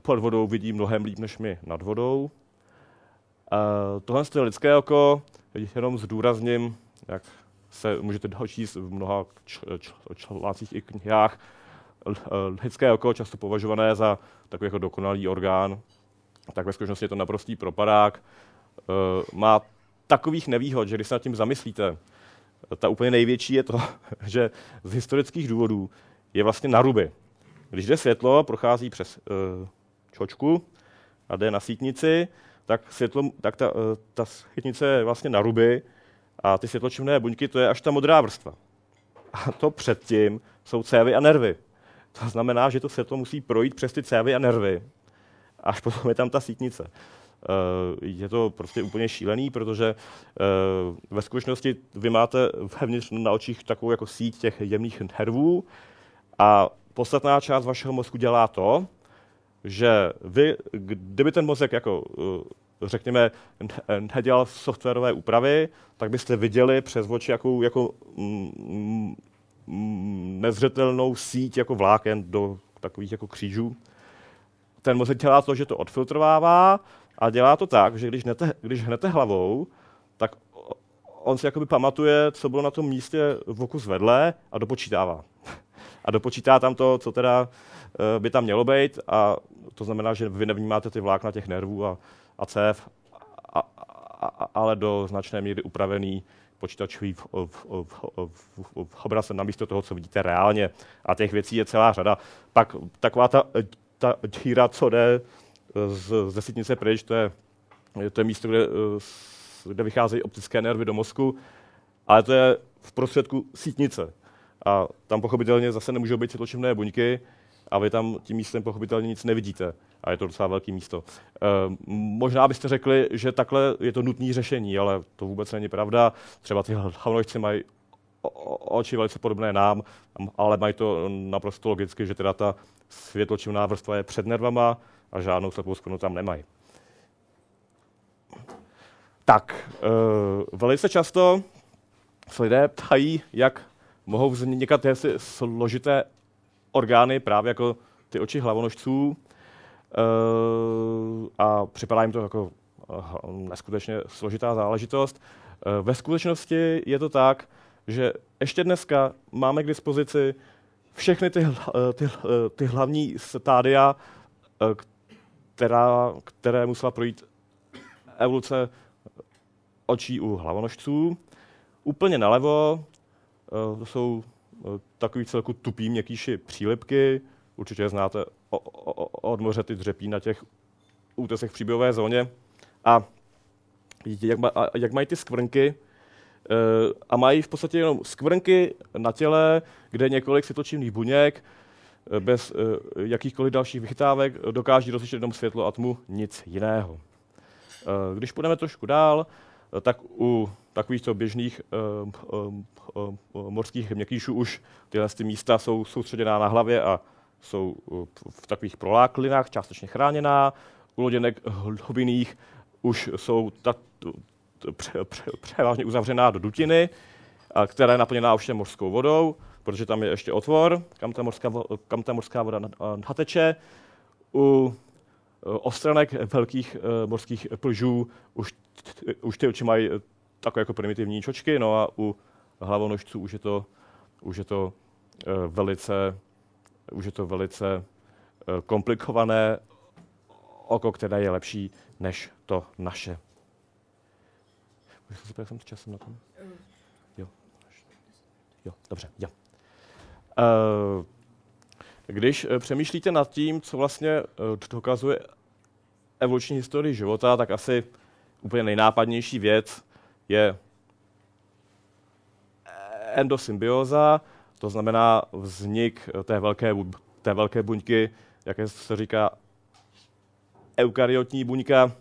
Pod vodou vidí mnohem líp než my nad vodou. Tohle je lidské oko, jenom zdůrazním, jak se můžete dočíst v mnoha článcích i knihách, lidské oko často považované za takový jako dokonalý orgán, tak ve skutečnosti je to naprostý propadák. Eh, má takových nevýhod, že když se nad tím zamyslíte, ta úplně největší je to, že z historických důvodů je vlastně na ruby. Když jde světlo, prochází přes uh, čočku a jde na sítnici, tak, světlo, tak ta, uh, ta sítnice je vlastně na ruby a ty světločivné buňky, to je až ta modrá vrstva. A to předtím jsou cévy a nervy. To znamená, že to světlo musí projít přes ty cévy a nervy až potom je tam ta sítnice. Eh, je to prostě úplně šílený, protože eh, ve skutečnosti vy máte vevnitř na očích takovou jako síť těch jemných nervů a podstatná část vašeho mozku dělá to, že vy, kdyby ten mozek jako eh, řekněme, nedělal softwarové úpravy, tak byste viděli přes oči jakou jako mm, mm, nezřetelnou síť jako vláken do takových jako křížů ten mozek dělá to, že to odfiltrovává a dělá to tak, že když hnete, když hnete hlavou, tak on si jakoby pamatuje, co bylo na tom místě v oku zvedlé a dopočítává. A dopočítá tam to, co teda eh, by tam mělo být a to znamená, že vy nevnímáte ty vlákna těch nervů a, a cév, a, a, a, ale do značné míry upravený počítačový v, v, v, obrazem namísto toho, co vidíte reálně. A těch věcí je celá řada. Pak taková ta ta díra, co jde eh, z, ze sítnice pryč, to je, to je místo, kde, eh, kde vycházejí optické nervy do mozku, ale to je v prostředku sítnice. A tam pochopitelně zase nemůžou být světločivné buňky a vy tam tím místem pochopitelně nic nevidíte. A je to docela velké místo. E, možná byste řekli, že takhle je to nutné řešení, ale to vůbec není pravda. Třeba ty hlavnožci mají oči velice podobné nám, ale mají to naprosto logicky, že teda ta světločivná vrstva je před nervama a žádnou slepou skvrnu tam nemají. Tak, e, velice často se lidé ptají, jak mohou vznikat ty složité orgány právě jako ty oči hlavonožců e, a připadá jim to jako neskutečně složitá záležitost. Ve skutečnosti je to tak, že ještě dneska máme k dispozici všechny ty, ty, ty hlavní stádia, která, které musela projít evoluce očí u hlavonožců. Úplně nalevo eh, to jsou eh, takový celku tupý měkkýši přílipky. Určitě znáte od moře ty dřepí na těch útesech v příběhové zóně. A jak, a jak mají ty skvrnky, eh, a mají v podstatě jenom skvrnky na těle, kde několik světločivných buněk bez jakýchkoliv dalších vychytávek dokáží rozlišit jenom světlo a tmu, nic jiného. Když půjdeme trošku dál, tak u takovýchto běžných morských měkkýšů už tyhle ty místa jsou soustředěná na hlavě a jsou v takových proláklinách částečně chráněná. U loděnek hlubinných už jsou ta, pře, pře, převážně uzavřená do dutiny, a která je naplněná už mořskou vodou, protože tam je ještě otvor, kam ta mořská, kam ta mořská voda nateče. U ostranek velkých morských plžů už už ty oči mají takové jako primitivní čočky, no a u hlavonožců už je to, už je to velice, už je to velice komplikované oko, které je lepší než to naše. Můžu se jsem časem na tom? Jo. Jo, dobře, jo. Uh, když přemýšlíte nad tím, co vlastně dokazuje evoluční historii života, tak asi úplně nejnápadnější věc je endosymbioza, to znamená vznik té velké, té velké buňky, jaké se říká eukaryotní buňka,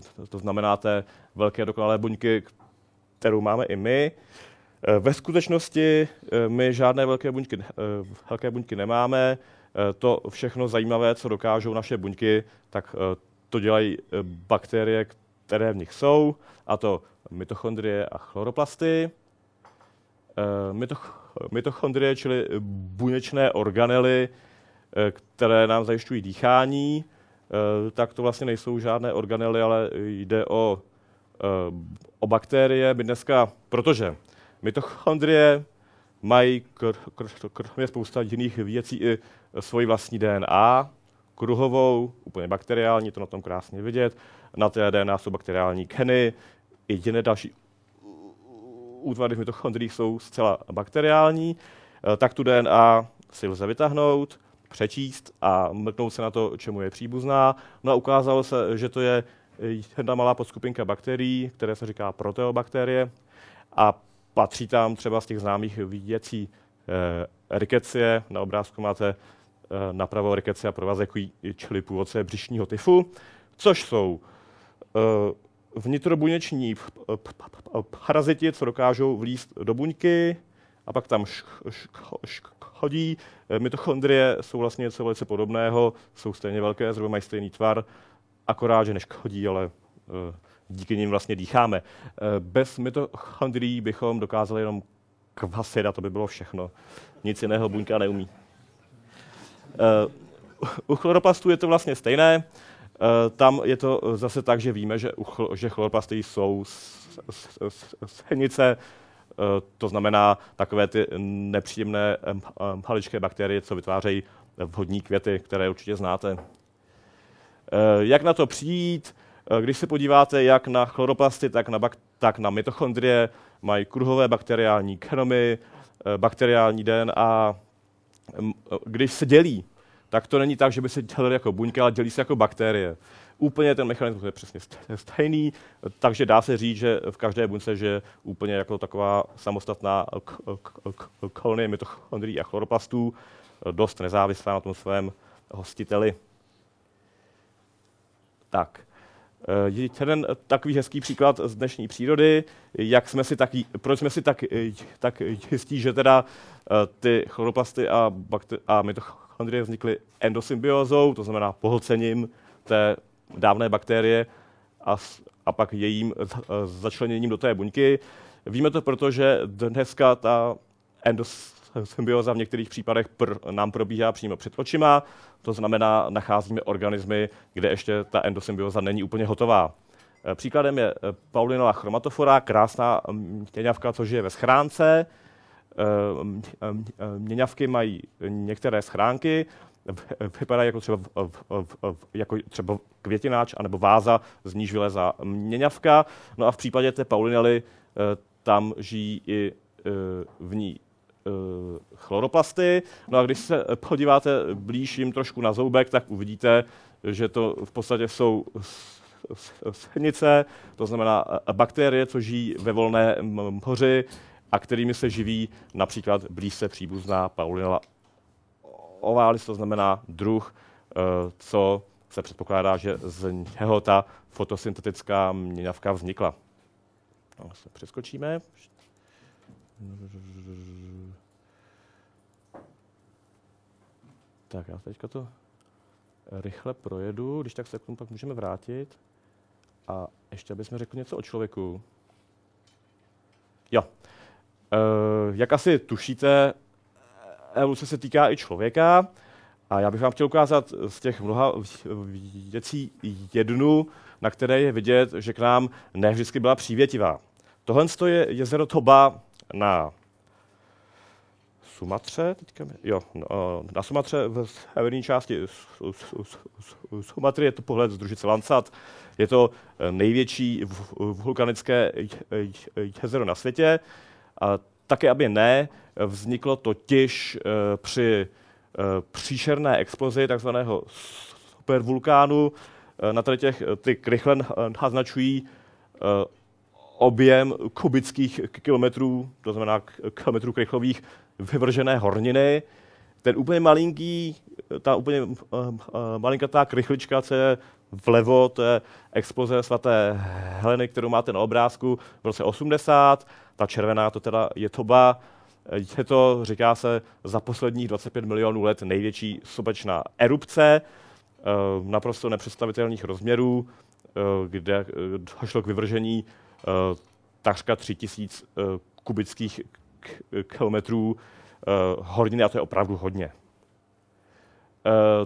to, to znamená té velké dokonalé buňky, kterou máme i my. Ve skutečnosti eh, my žádné velké buňky, eh, velké buňky nemáme. Eh, to všechno zajímavé, co dokážou naše buňky, tak to dělají bakterie, které v nich jsou, a to mitochondrie a chloroplasty. Eh, mitochondrie, čili buněčné organely, eh, které nám zajišťují dýchání, eh, tak to vlastně nejsou žádné organely, ale jde o, o bakterie. My dneska, protože mitochondrie mají kromě spousta jiných věcí i svoji vlastní DNA, kruhovou, úplně bakteriální, to na tom krásně vidět. Na té DNA jsou bakteriální keny, i jiné další útvary v mitochondriích jsou zcela bakteriální, eh, tak tu DNA si lze vytáhnout, přečíst a mrknout se na to, čemu je příbuzná. No a ukázalo se, že to je jedna malá podskupinka bakterií, které se říká proteobakterie a patří tam třeba z těch známých věcí eh, rikecie. Na obrázku máte eh, napravo rikecie provazekují, čili původce břišního tyfu, což jsou Eh, vnitrobuněční paraziti, co dokážou vlíst do buňky a pak tam chodí. Eh, mitochondrie jsou vlastně něco velice podobného, jsou stejně velké, zhruba mají stejný tvar, akorát, že neškodí, ale eh, díky nim vlastně dýcháme. Bez mitochondrií bychom dokázali jenom kvasit a to by bylo všechno. Nic jiného buňka neumí. U chloroplastů je to vlastně stejné. Eh, tam je to zase tak, že víme, že, že chlorplasty jsou senice, eh, to znamená takové ty nepříjemné haličké bakterie, co vytvářejí vhodní květy, které určitě znáte. Eh, jak na to přijít? Když se podíváte jak na chloroplasty, tak na, bak- tak na mitochondrie, mají kruhové bakteriální genomy, bakteriální DNA. Když se dělí, tak to není tak, že by se dělili jako buňky, ale dělí se jako bakterie. Úplně ten mechanismus je přesně stejný, takže dá se říct, že v každé buňce je úplně jako taková samostatná kolonie mitochondrií a chloroplastů. dost nezávislá na tom svém hostiteli. Tak. Jeden takový hezký příklad z dnešní přírody, jak jsme si tak, proč jsme si tak, tak jistí, že teda ty chloroplasty a, bakter- a mitochondrie vznikly endosymbiózou, to znamená pohlcením té dávné bakterie a, a pak jejím začleněním do té buňky. Víme to proto, že dneska ta endosymbioza v některých případech pr- nám probíhá přímo před očima, to znamená, nacházíme organismy, kde ještě ta endosymbioza není úplně hotová. E, příkladem je Paulinová chromatofora, krásná měňavka, co žije ve schránce. Měňavky mají některé schránky, vypadají jako třeba, jako třeba květináč anebo váza, z níž vylezá měňavka. No a v případě té Paulinely tam žijí i v ní chloroplasty. No a když se podíváte blíž jim trošku na zoubek, tak uvidíte, že to v podstatě jsou senice, to znamená bakterie, co žijí ve volné moři a kterými se živí například blízce příbuzná Paulinella ovalis, to znamená druh, co se předpokládá, že z něho ta fotosyntetická měňavka vznikla. No, se přeskočíme. Tak já teďka to rychle projedu, když tak se k tomu pak můžeme vrátit. A ještě, abychom řekli něco o člověku. Jo. E, jak asi tušíte, evoluce se týká i člověka. A já bych vám chtěl ukázat z těch mnoha věcí jednu, na které je vidět, že k nám ne vždycky byla přívětivá. Tohle je jezero Toba na Sumatře, teďka, jo, no, na Sumatře v severní části Sumatry je to pohled z družice Landsat. Je to eh, největší vulkanické jezero na světě. A také, aby ne, vzniklo totiž eh, při eh, příšerné explozi takzvaného supervulkánu. Na tady těch ty krychle naznačují objem kubických kilometrů, to znamená kilometrů krychlových vyvržené horniny. Ten úplně malinký, ta úplně malinkatá krychlička, co je vlevo, to je exploze svaté Heleny, kterou máte na obrázku v roce 80. Ta červená, to teda je toba. Je to, říká se, za posledních 25 milionů let největší sobečná erupce, uh, naprosto nepředstavitelných rozměrů, kde došlo k vyvržení takřka 3000 kubických kilometrů horniny a to je opravdu hodně.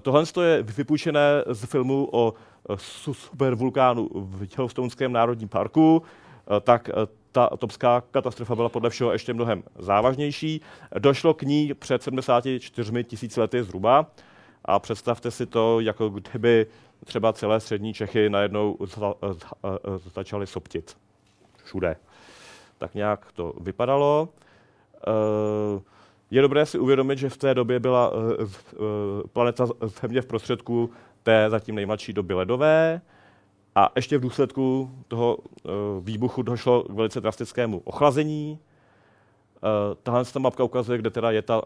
Tohle je vypůjčené z filmu o supervulkánu v Yellowstoneském národním parku, tak ta topská katastrofa byla podle všeho ještě mnohem závažnější. Došlo k ní před 74 tisíci lety zhruba a představte si to, jako kdyby třeba celé střední Čechy najednou začaly soptit. Všude. Tak nějak to vypadalo. Uh, je dobré si uvědomit, že v té době byla uh, uh, planeta Země v prostředku té zatím nejmladší doby ledové a ještě v důsledku toho uh, výbuchu došlo k velice drastickému ochlazení. Uh, tahle ta mapka ukazuje, kde teda je ta,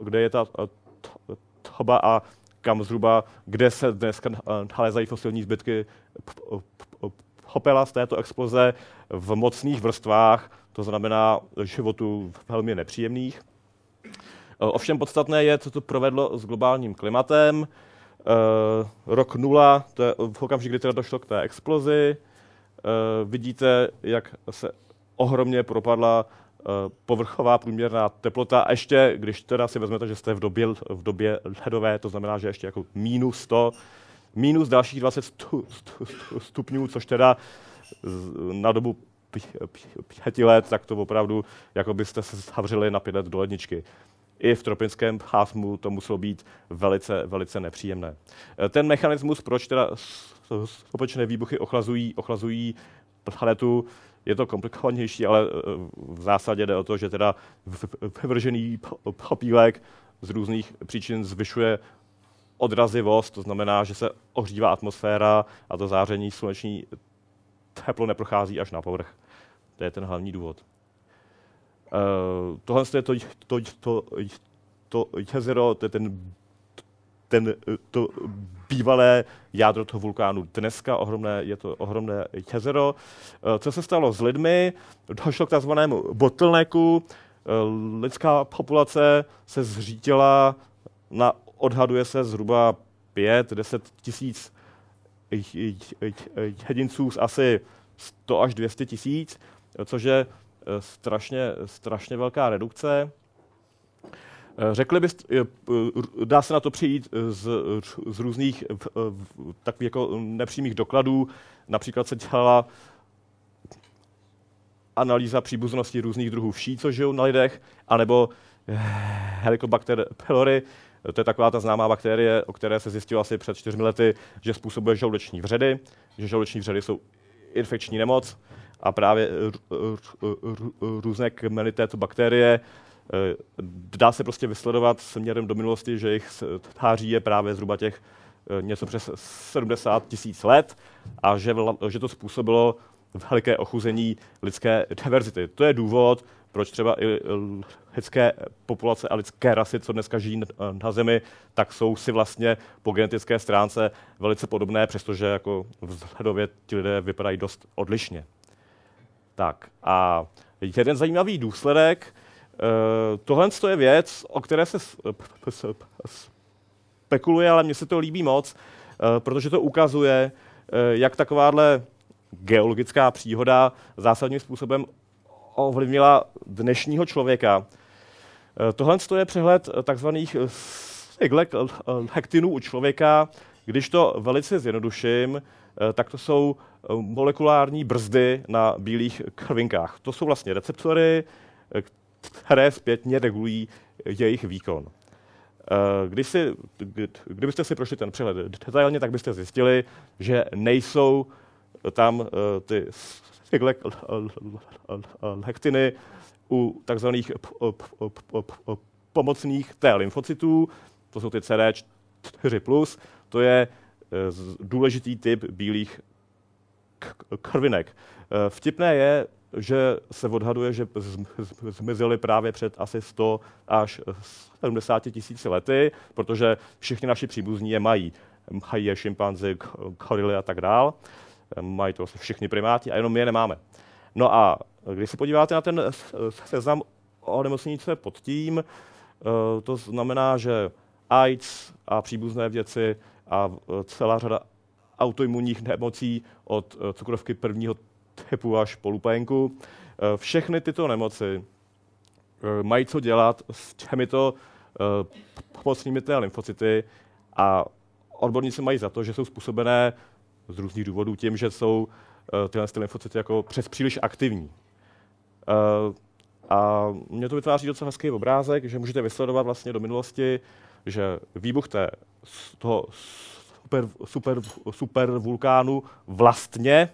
kde je ta toba a kam zhruba, kde se dneska nalezají fosilní zbytky popela z této exploze v mocných vrstvách, to znamená životu velmi nepříjemných. Ovšem podstatné je, co to provedlo s globálním klimatem. Uh, rok nula, to je v okamžik, kdy teda došlo k té explozi. Uh, vidíte, jak se ohromně propadla uh, povrchová průměrná teplota. A ještě, když teda si vezmete, že jste v době, v době ledové, to znamená, že ještě jako minus 100, minus dalších 20 stupňů, což teda na dobu pěti let, tak to opravdu, jako byste se zavřeli na pět let do ledničky i v tropickém pásmu to muselo být velice, velice nepříjemné. Eh, ten mechanismus, proč teda společné výbuchy ochlazují, ochlazují planetu, je to komplikovanější, ale eh, v zásadě jde o to, že teda vyvržený popílek z různých příčin zvyšuje odrazivost, to znamená, že se ohřívá atmosféra a to záření sluneční teplo neprochází až na povrch. To je ten hlavní důvod. Uh, tohle je to, to, to, to jezero, to je ten, ten, to bývalé jádro toho vulkánu. Dneska ohromné, je to ohromné jezero. Co se stalo s lidmi? Došlo k takzvanému bottlenecku. Lidská populace se zřítila na, odhaduje se zhruba 5-10 tisíc jedinců z asi 100 až 200 tisíc, což je strašně, strašně velká redukce. Eh, řekli byste, eh, dá se na to přijít z, z různých takových jako nepřímých dokladů. Například se dělala analýza příbuznosti různých druhů vší, co žijou na lidech, anebo Helicobacter pylori, to je taková ta známá bakterie, o které se zjistilo asi před čtyřmi lety, že způsobuje žaludeční vředy, že žaludeční vředy jsou infekční nemoc a právě různé kmeny této bakterie eh, dá se prostě vysledovat směrem do minulosti, že jejich stáří je právě zhruba těch eh, něco přes 70 tisíc let a že, že to způsobilo veliké ochuzení lidské diverzity. To je důvod, proč třeba i lidské populace a lidské rasy, co dneska žijí na Zemi, tak jsou si vlastně po genetické stránce velice podobné, přestože jako vzhledově ti lidé vypadají dost odlišně. Tak a jeden zajímavý důsledek, eh, tohle je věc, o které se spekuluje, ale mně se to líbí moc, eh, protože to ukazuje, eh, jak takováhle geologická příhoda zásadním způsobem ovlivnila dnešního člověka. Tohle je přehled eh, takzvaných hektinů u člověka. Když to velice zjednoduším, tak to jsou molekulární brzdy na bílých krvinkách. To jsou vlastně receptory, které zpětně regulují jejich výkon. Když si, kdybyste si prošli ten přehled detailně, tak byste zjistili, že nejsou tam ty hektiny u takzvaných pomocných T lymfocytů, to jsou ty CD4+, to je důležitý typ bílých krvinek. Vtipné je, že se odhaduje, že zmizely právě před asi 100 až 70 tisíci lety, protože všichni naši příbuzní je mají. Mají je šimpanzi, gorily a tak dál. Mají to všichni primáti a jenom my je nemáme. No a když se podíváte na ten seznam onemocnění, co je pod tím, eh, to znamená, že AIDS a příbuzné věci a eh, celá řada autoimunních nemocí od eh, cukrovky prvního typu až po lupénku. Všechny tyto nemoci mají co dělat s těmito pomocnými té lymfocyty a odborníci mají za to, že jsou způsobené z různých důvodů tím, že jsou tyhle lymfocyty jako přes příliš aktivní. A mě to vytváří docela hezký obrázek, že můžete vysledovat vlastně do minulosti, že výbuch té, toho super, super, super vulkánu vlastně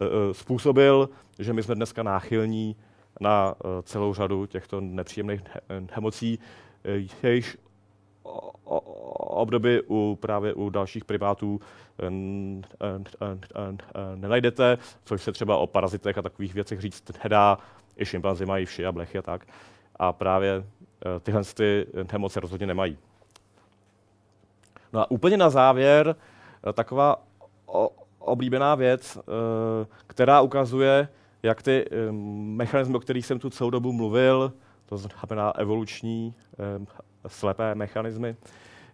uh, způsobil, že my jsme dneska náchylní na uh, celou řadu těchto nepříjemných nemocí, jejichž obdoby u, právě u dalších primátů nenajdete, což se třeba o parazitech a takových věcech říct nedá. I šimpanzi mají vši a blechy a tak. A právě e, tyhle ty nemoci rozhodně nemají. No a úplně na závěr e, taková oblíbená věc, e, která ukazuje, jak ty mechanismy, o kterých jsem tu celou dobu mluvil, to znamená evoluční slepé mechanismy,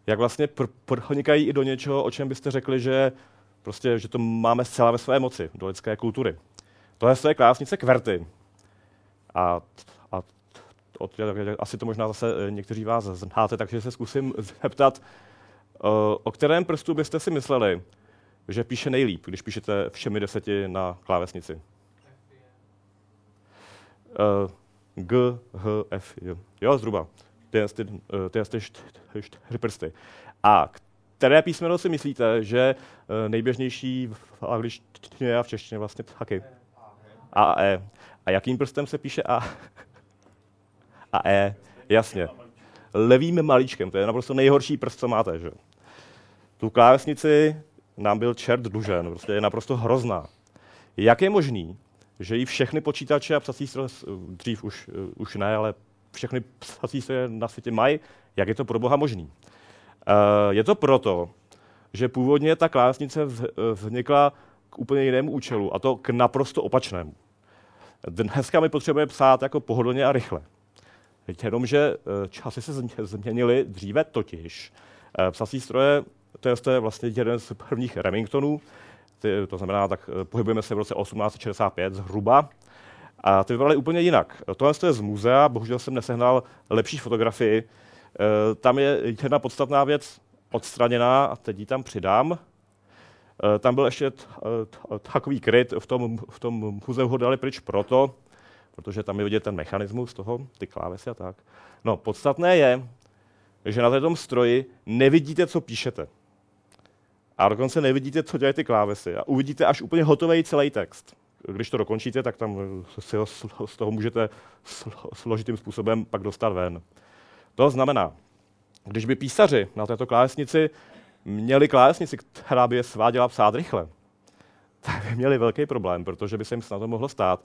jak vlastně pr- pronikají i do něčeho, o čem byste řekli, že, prostě, že to máme zcela ve své moci, do lidské kultury. Tohle je klásnice kverty. A, a od, asi to možná zase eh, někteří vás znáte, takže se zkusím zeptat, eh, o kterém prstu byste si mysleli, že píše nejlíp, když píšete všemi deseti na klávesnici? Uh, G, H, F, J. Jo, zhruba ty, ty čtyři prsty. A které písmeno si myslíte, že eh, nejběžnější v angličtině a v češtině vlastně taky? A a E. A jakým prstem se píše A? A E, jasně. Levým malíčkem, to je naprosto nejhorší prst, co máte. Že? Tu klávesnici nám byl čert dlužen, prostě je naprosto hrozná. Jak je možný, že i všechny počítače a psací stroje, dřív už, už ne, ale všechny psací stroje na světě mají, jak je to pro boha možný. Je to proto, že původně ta klávesnice vznikla k úplně jinému účelu, a to k naprosto opačnému. Dneska my potřebujeme psát jako pohodlně a rychle. Jenomže časy se změnily dříve totiž. Psací stroje, to je, vlastně jeden z prvních Remingtonů, ty, to znamená, tak pohybujeme se v roce 1865 zhruba. A ty vypadaly úplně jinak. Tohle je z muzea, bohužel jsem nesehnal lepší fotografii. Tam je jedna podstatná věc odstraněná a teď ji tam přidám. Tam byl ještě takový kryt, v tom, v tom muzeu ho dali pryč proto, protože tam je vidět ten mechanismus toho, ty klávesy a tak. No, podstatné je, že na tom stroji nevidíte, co píšete. A dokonce nevidíte, co dělají ty klávesy. A uvidíte až úplně hotový celý text. Když to dokončíte, tak tam si ho z toho můžete složitým způsobem pak dostat ven. To znamená, když by písaři na této klávesnici měli klávesnici, která by je sváděla psát rychle, tak by měli velký problém, protože by se jim snad mohlo stát,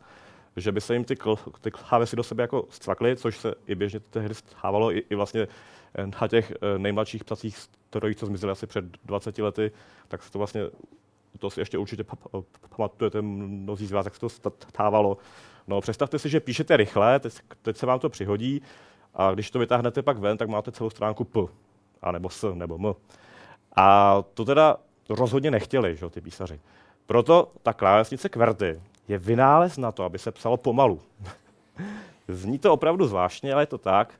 že by se jim ty, kl- ty klávesy do sebe jako střakly, což se i běžně tehdy stávalo i, i vlastně na těch eh, nejmladších psacích strojích, co zmizely asi před 20 lety, tak se to vlastně, to si ještě určitě pamatujete mnozí z vás, jak se to stávalo. No, představte si, že píšete rychle, teď, teď se vám to přihodí a když to vytáhnete pak ven, tak máte celou stránku P, a nebo S, nebo M. A to teda rozhodně nechtěli, že, ty písaři. Proto ta klávesnice QWERTY je vynález na to, aby se psalo pomalu. Zní to opravdu zvláštně, ale je to tak.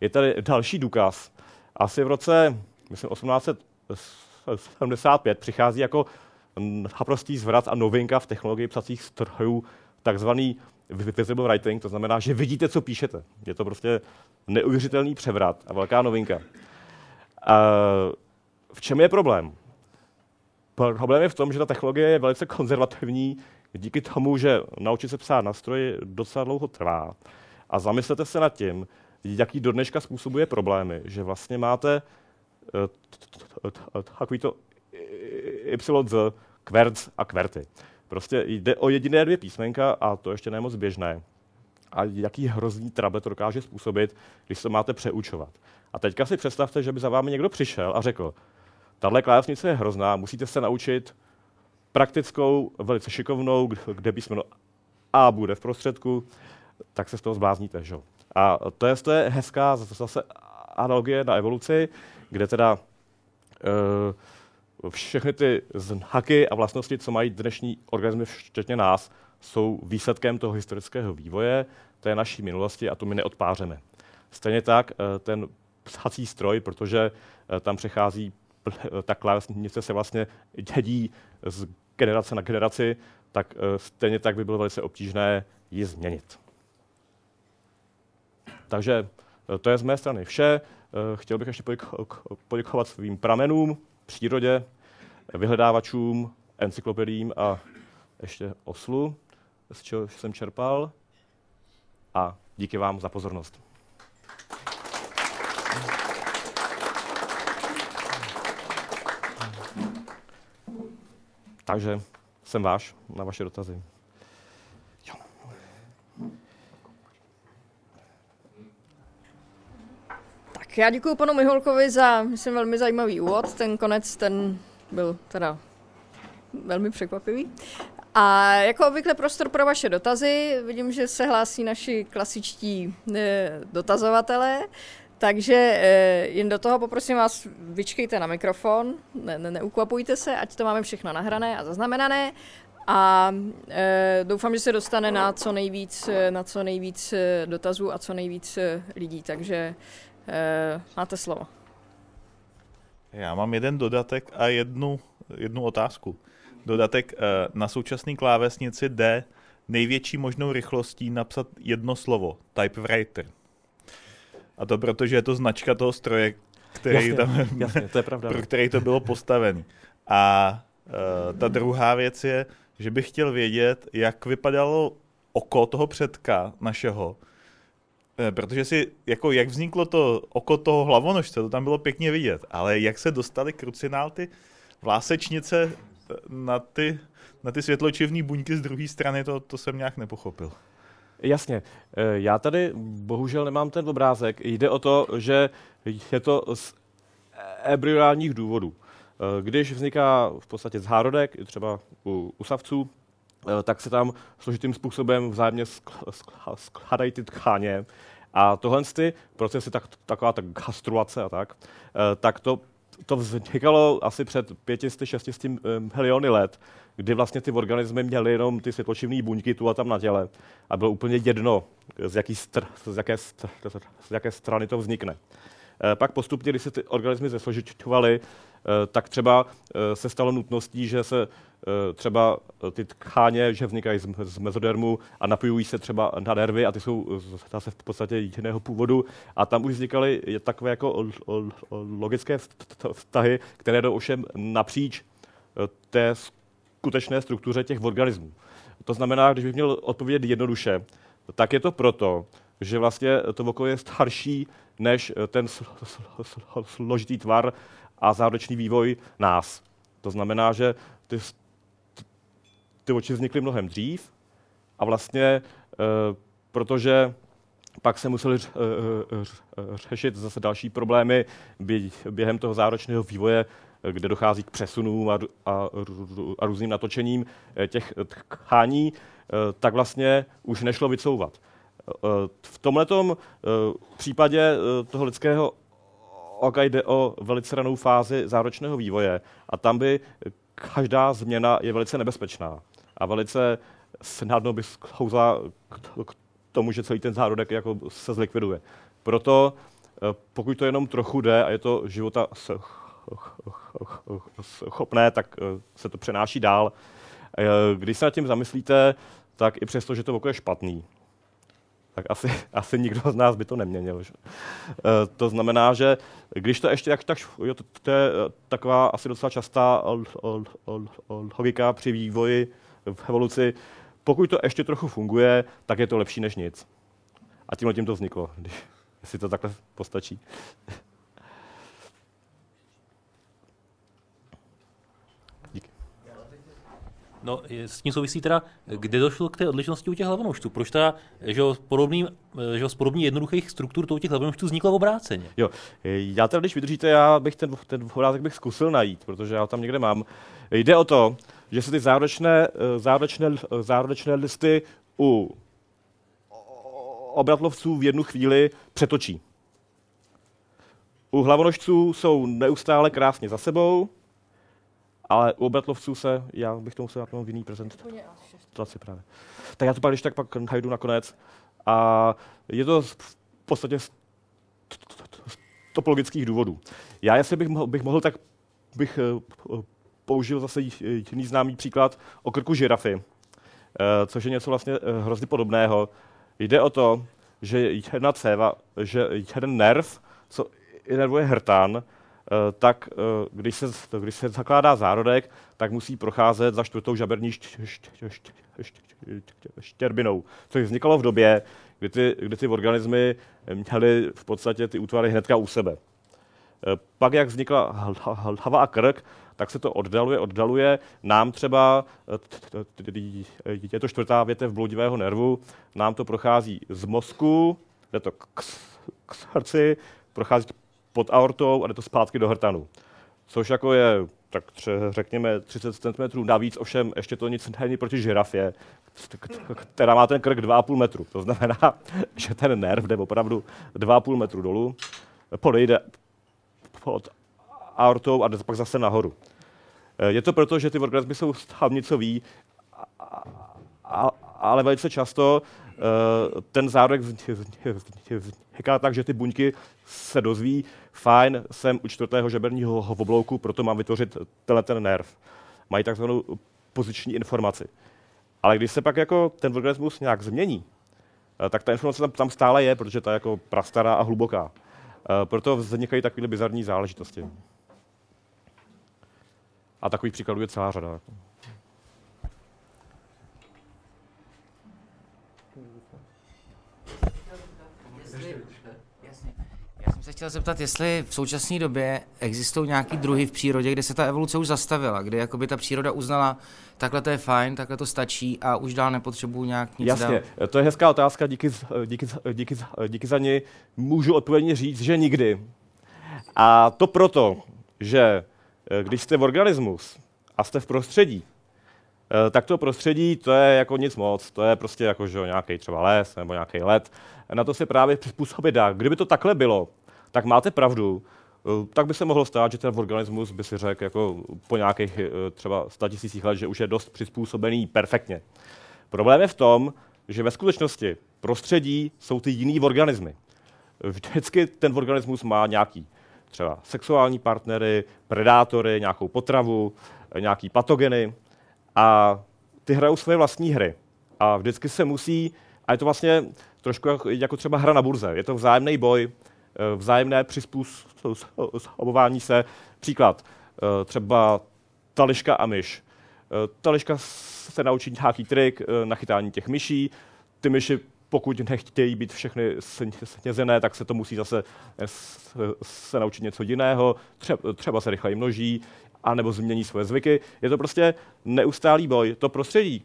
Je tady další důkaz. Asi v roce, myslím, 1875 přichází jako naprostý zvrat a novinka v technologii psacích strojů, takzvaný visible writing, to znamená, že vidíte, co píšete. Je to prostě neuvěřitelný převrat a velká novinka. V čem je problém? Problém je v tom, že ta technologie je velice konzervativní, díky tomu, že naučit se psát na stroji docela dlouho trvá. A zamyslete se nad tím, jaký do dneška způsobuje problémy, že vlastně máte takovýto YZ, kverc a kverty. Prostě jde o jediné dvě písmenka a to ještě nemoc běžné. A jaký hrozný trable to dokáže způsobit, když se máte přeučovat. A teďka si představte, že by za vámi někdo přišel a řekl, tahle klávesnice je hrozná, musíte se naučit praktickou, velice šikovnou, kde písmeno A bude v prostředku, tak se z toho zblázníte. Že? A to je, to je hezká zase analogie na evoluci, kde teda uh, všechny ty znaky a vlastnosti, co mají dnešní organismy, včetně nás, jsou výsledkem toho historického vývoje, je naší minulosti a to my neodpářeme. Stejně tak uh, ten psací stroj, protože uh, tam přechází ta klávesnice se vlastně dědí z generace na generaci, tak stejně tak by bylo velice obtížné ji změnit. Takže eh, to je z mé strany vše. Eh, chtěl bych ještě poděkovat svým pramenům, přírodě, vyhledávačům, encyklopedím a ještě oslu, z čeho jsem čerpal. A díky vám za pozornost. Takže jsem váš na vaše dotazy. já děkuji panu Miholkovi za, myslím, velmi zajímavý úvod. Ten konec, ten byl teda velmi překvapivý. A jako obvykle prostor pro vaše dotazy. Vidím, že se hlásí naši klasičtí e, dotazovatelé. Takže e, jen do toho poprosím vás, vyčkejte na mikrofon, ne, ne, neukvapujte se, ať to máme všechno nahrané a zaznamenané. A e, doufám, že se dostane na co nejvíc, na co nejvíc dotazů a co nejvíc lidí. Takže Eh, máte slovo. Já mám jeden dodatek a jednu, jednu otázku. Dodatek eh, na současné klávesnici D největší možnou rychlostí napsat jedno slovo, typewriter. A to proto, že je to značka toho stroje, který jasně, tam, jasně, to je pravda. pro který to bylo postavený. A uh, ta druhá věc je, že bych chtěl vědět, jak vypadalo oko toho předka našeho, Eh, protože si, jako jak vzniklo to oko toho hlavonožce, to tam bylo pěkně vidět, ale jak se dostali krucinál ty vlásečnice eh, na ty, na ty světločivní buňky z druhé strany, to, to jsem nějak nepochopil. Jasně. Já tady bohužel nemám ten obrázek. Jde o to, že je to z embryonálních důvodů. Když vzniká v podstatě zárodek, třeba u, u savců, tak se tam složitým způsobem vzájemně skládají ty tkáně. A tohle ty procesy, tak, taková ta gastrulace a tak, tak to to vznikalo asi před 500-600 miliony let, kdy vlastně ty organismy měly jenom ty světločivné buňky tu a tam na těle a bylo úplně jedno, z, jaký str- z, jaké, str- z jaké strany to vznikne. Eh, pak postupně, když se ty organismy zesložičovaly, eh, tak třeba eh, se stalo nutností, že se třeba ty tkáně, že vznikají z mezodermu a napojují se třeba na nervy a ty jsou zase v podstatě jiného původu a tam už vznikaly takové jako logické vztahy, které jdou ovšem napříč té skutečné struktuře těch organismů. To znamená, když bych měl odpovědět jednoduše, tak je to proto, že vlastně to oko je starší než ten složitý tvar a zárodečný vývoj nás. To znamená, že ty, ty oči vznikly mnohem dřív a vlastně, e, protože pak se museli řešit zase další problémy během toho záročného vývoje, kde dochází k přesunům a, a, a různým natočením eh, těch tchání, eh, tak vlastně už nešlo vycouvat. Eh, v tomto případě toho lidského oka jde o velice ranou fázi záročného vývoje a tam by každá změna je velice nebezpečná a velice snadno by sklouzla k tomu, že celý ten zárodek jako se zlikviduje. Proto pokud to jenom trochu jde a je to života schopné, tak eh, se to přenáší dál. Eh, když se nad tím zamyslíte, tak i přesto, že to oko je špatný, tak asi, asi nikdo z nás by to neměnil. Že? Eh, to znamená, že když to ještě jak tak, jo, to, to je taková asi docela častá logika při vývoji v evoluci, pokud to ještě trochu funguje, tak je to lepší než nic. A tímhle tím to vzniklo, když, jestli to takhle postačí. No, s tím souvisí teda, kde došlo k té odlišnosti u těch hlavonouštů? Proč ta, že podobný, že z podobně jednoduchých struktur to u těch hlavonouštů vzniklo v obráceně? Jo, já teda, když vydržíte, já bych ten, ten obrázek bych zkusil najít, protože já ho tam někde mám. Jde o to, že se ty zárodečné, zárodečné, zárodečné listy u obratlovců v jednu chvíli přetočí. U hlavonožců jsou neustále krásně za sebou, ale u obratlovců se, já bych to musel na v jiný prezentaci právě. Tak já to pak, když tak pak najdu nakonec. A je to v podstatě z topologických důvodů. Já, jestli bych mohl, bych mohl tak bych eh, použil zase jiný známý příklad o krku žirafy, eh, což je něco vlastně eh, hrozně podobného. Jde o to, že jedna céva, že jeden nerv, co inervuje hrtán, tak eh, když se, když se zakládá zárodek, tak musí procházet za čtvrtou žaberní štěrbinou, což vznikalo v době, kdy ty, kdy ty organismy měly v podstatě ty útvary hnedka u sebe. Eh, pak, jak vznikla hlava a krk, tak se to oddaluje, oddaluje. Nám třeba, je to čtvrtá větev bloudivého nervu, nám to prochází z mozku, jde to k, k srdci, prochází to pod aortou a jde to zpátky do hrtanu. Což jako je, tak tře, řekněme, 30 cm navíc, ovšem ještě to nic není proti žirafě, která má ten krk 2,5 metru. To znamená, že ten nerv jde opravdu 2,5 metru dolů, podejde pod aortou a jde pak zase nahoru. Je to proto, že ty organismy jsou stavnicový, ale velice často Eh, ten zárodek vzniká tak, že ty buňky se dozví, fajn, jsem u čtvrtého žeberního oblouku, proto mám vytvořit tenhle ten nerv. Mají takzvanou poziční informaci. Ale když se pak jako ten organismus nějak změní, eh, tak ta informace tam, tam stále je, protože ta je jako prastará a hluboká. Eh, proto vznikají takové bizarní záležitosti. A takových příkladů je celá řada. Jsem se chtěl zeptat, jestli v současné době existují nějaký druhy v přírodě, kde se ta evoluce už zastavila, kde jakoby ta příroda uznala, takhle to je fajn, takhle to stačí a už dál nepotřebuju nějak nic Jasně, dál. to je hezká otázka, díky, díky, díky, díky za ní můžu odpovědně říct, že nikdy. A to proto, že eh, když jste v organismus a jste v prostředí, eh, tak to prostředí to je jako nic moc, to je prostě jako že nějaký třeba les nebo nějaký led. Na to se právě přizpůsobit dá. Kdyby to takhle bylo, tak máte pravdu, eh, tak by se mohlo stát, že ten organismus by si řekl jako po nějakých třeba 100 tisících let, že už je dost přizpůsobený perfektně. Problém je v tom, že ve skutečnosti prostředí jsou ty jiný organismy. Vždycky ten organismus má nějaký třeba sexuální partnery, predátory, nějakou potravu, nějaký patogeny a ty hrajou své vlastní hry. A vždycky se musí, a je to vlastně trošku jako, třeba hra na burze, je to vzájemný boj, eh, vzájemné přizpůsobování se. Příklad, eh, třeba tališka a myš. Eh, tališka se naučí nějaký trik na chytání těch myší, ty myši pokud nechtějí být všechny snězené, tak se to musí zase se naučit něco jiného, třeba, třeba se rychleji množí, anebo změní svoje zvyky. Je to prostě neustálý boj. To prostředí,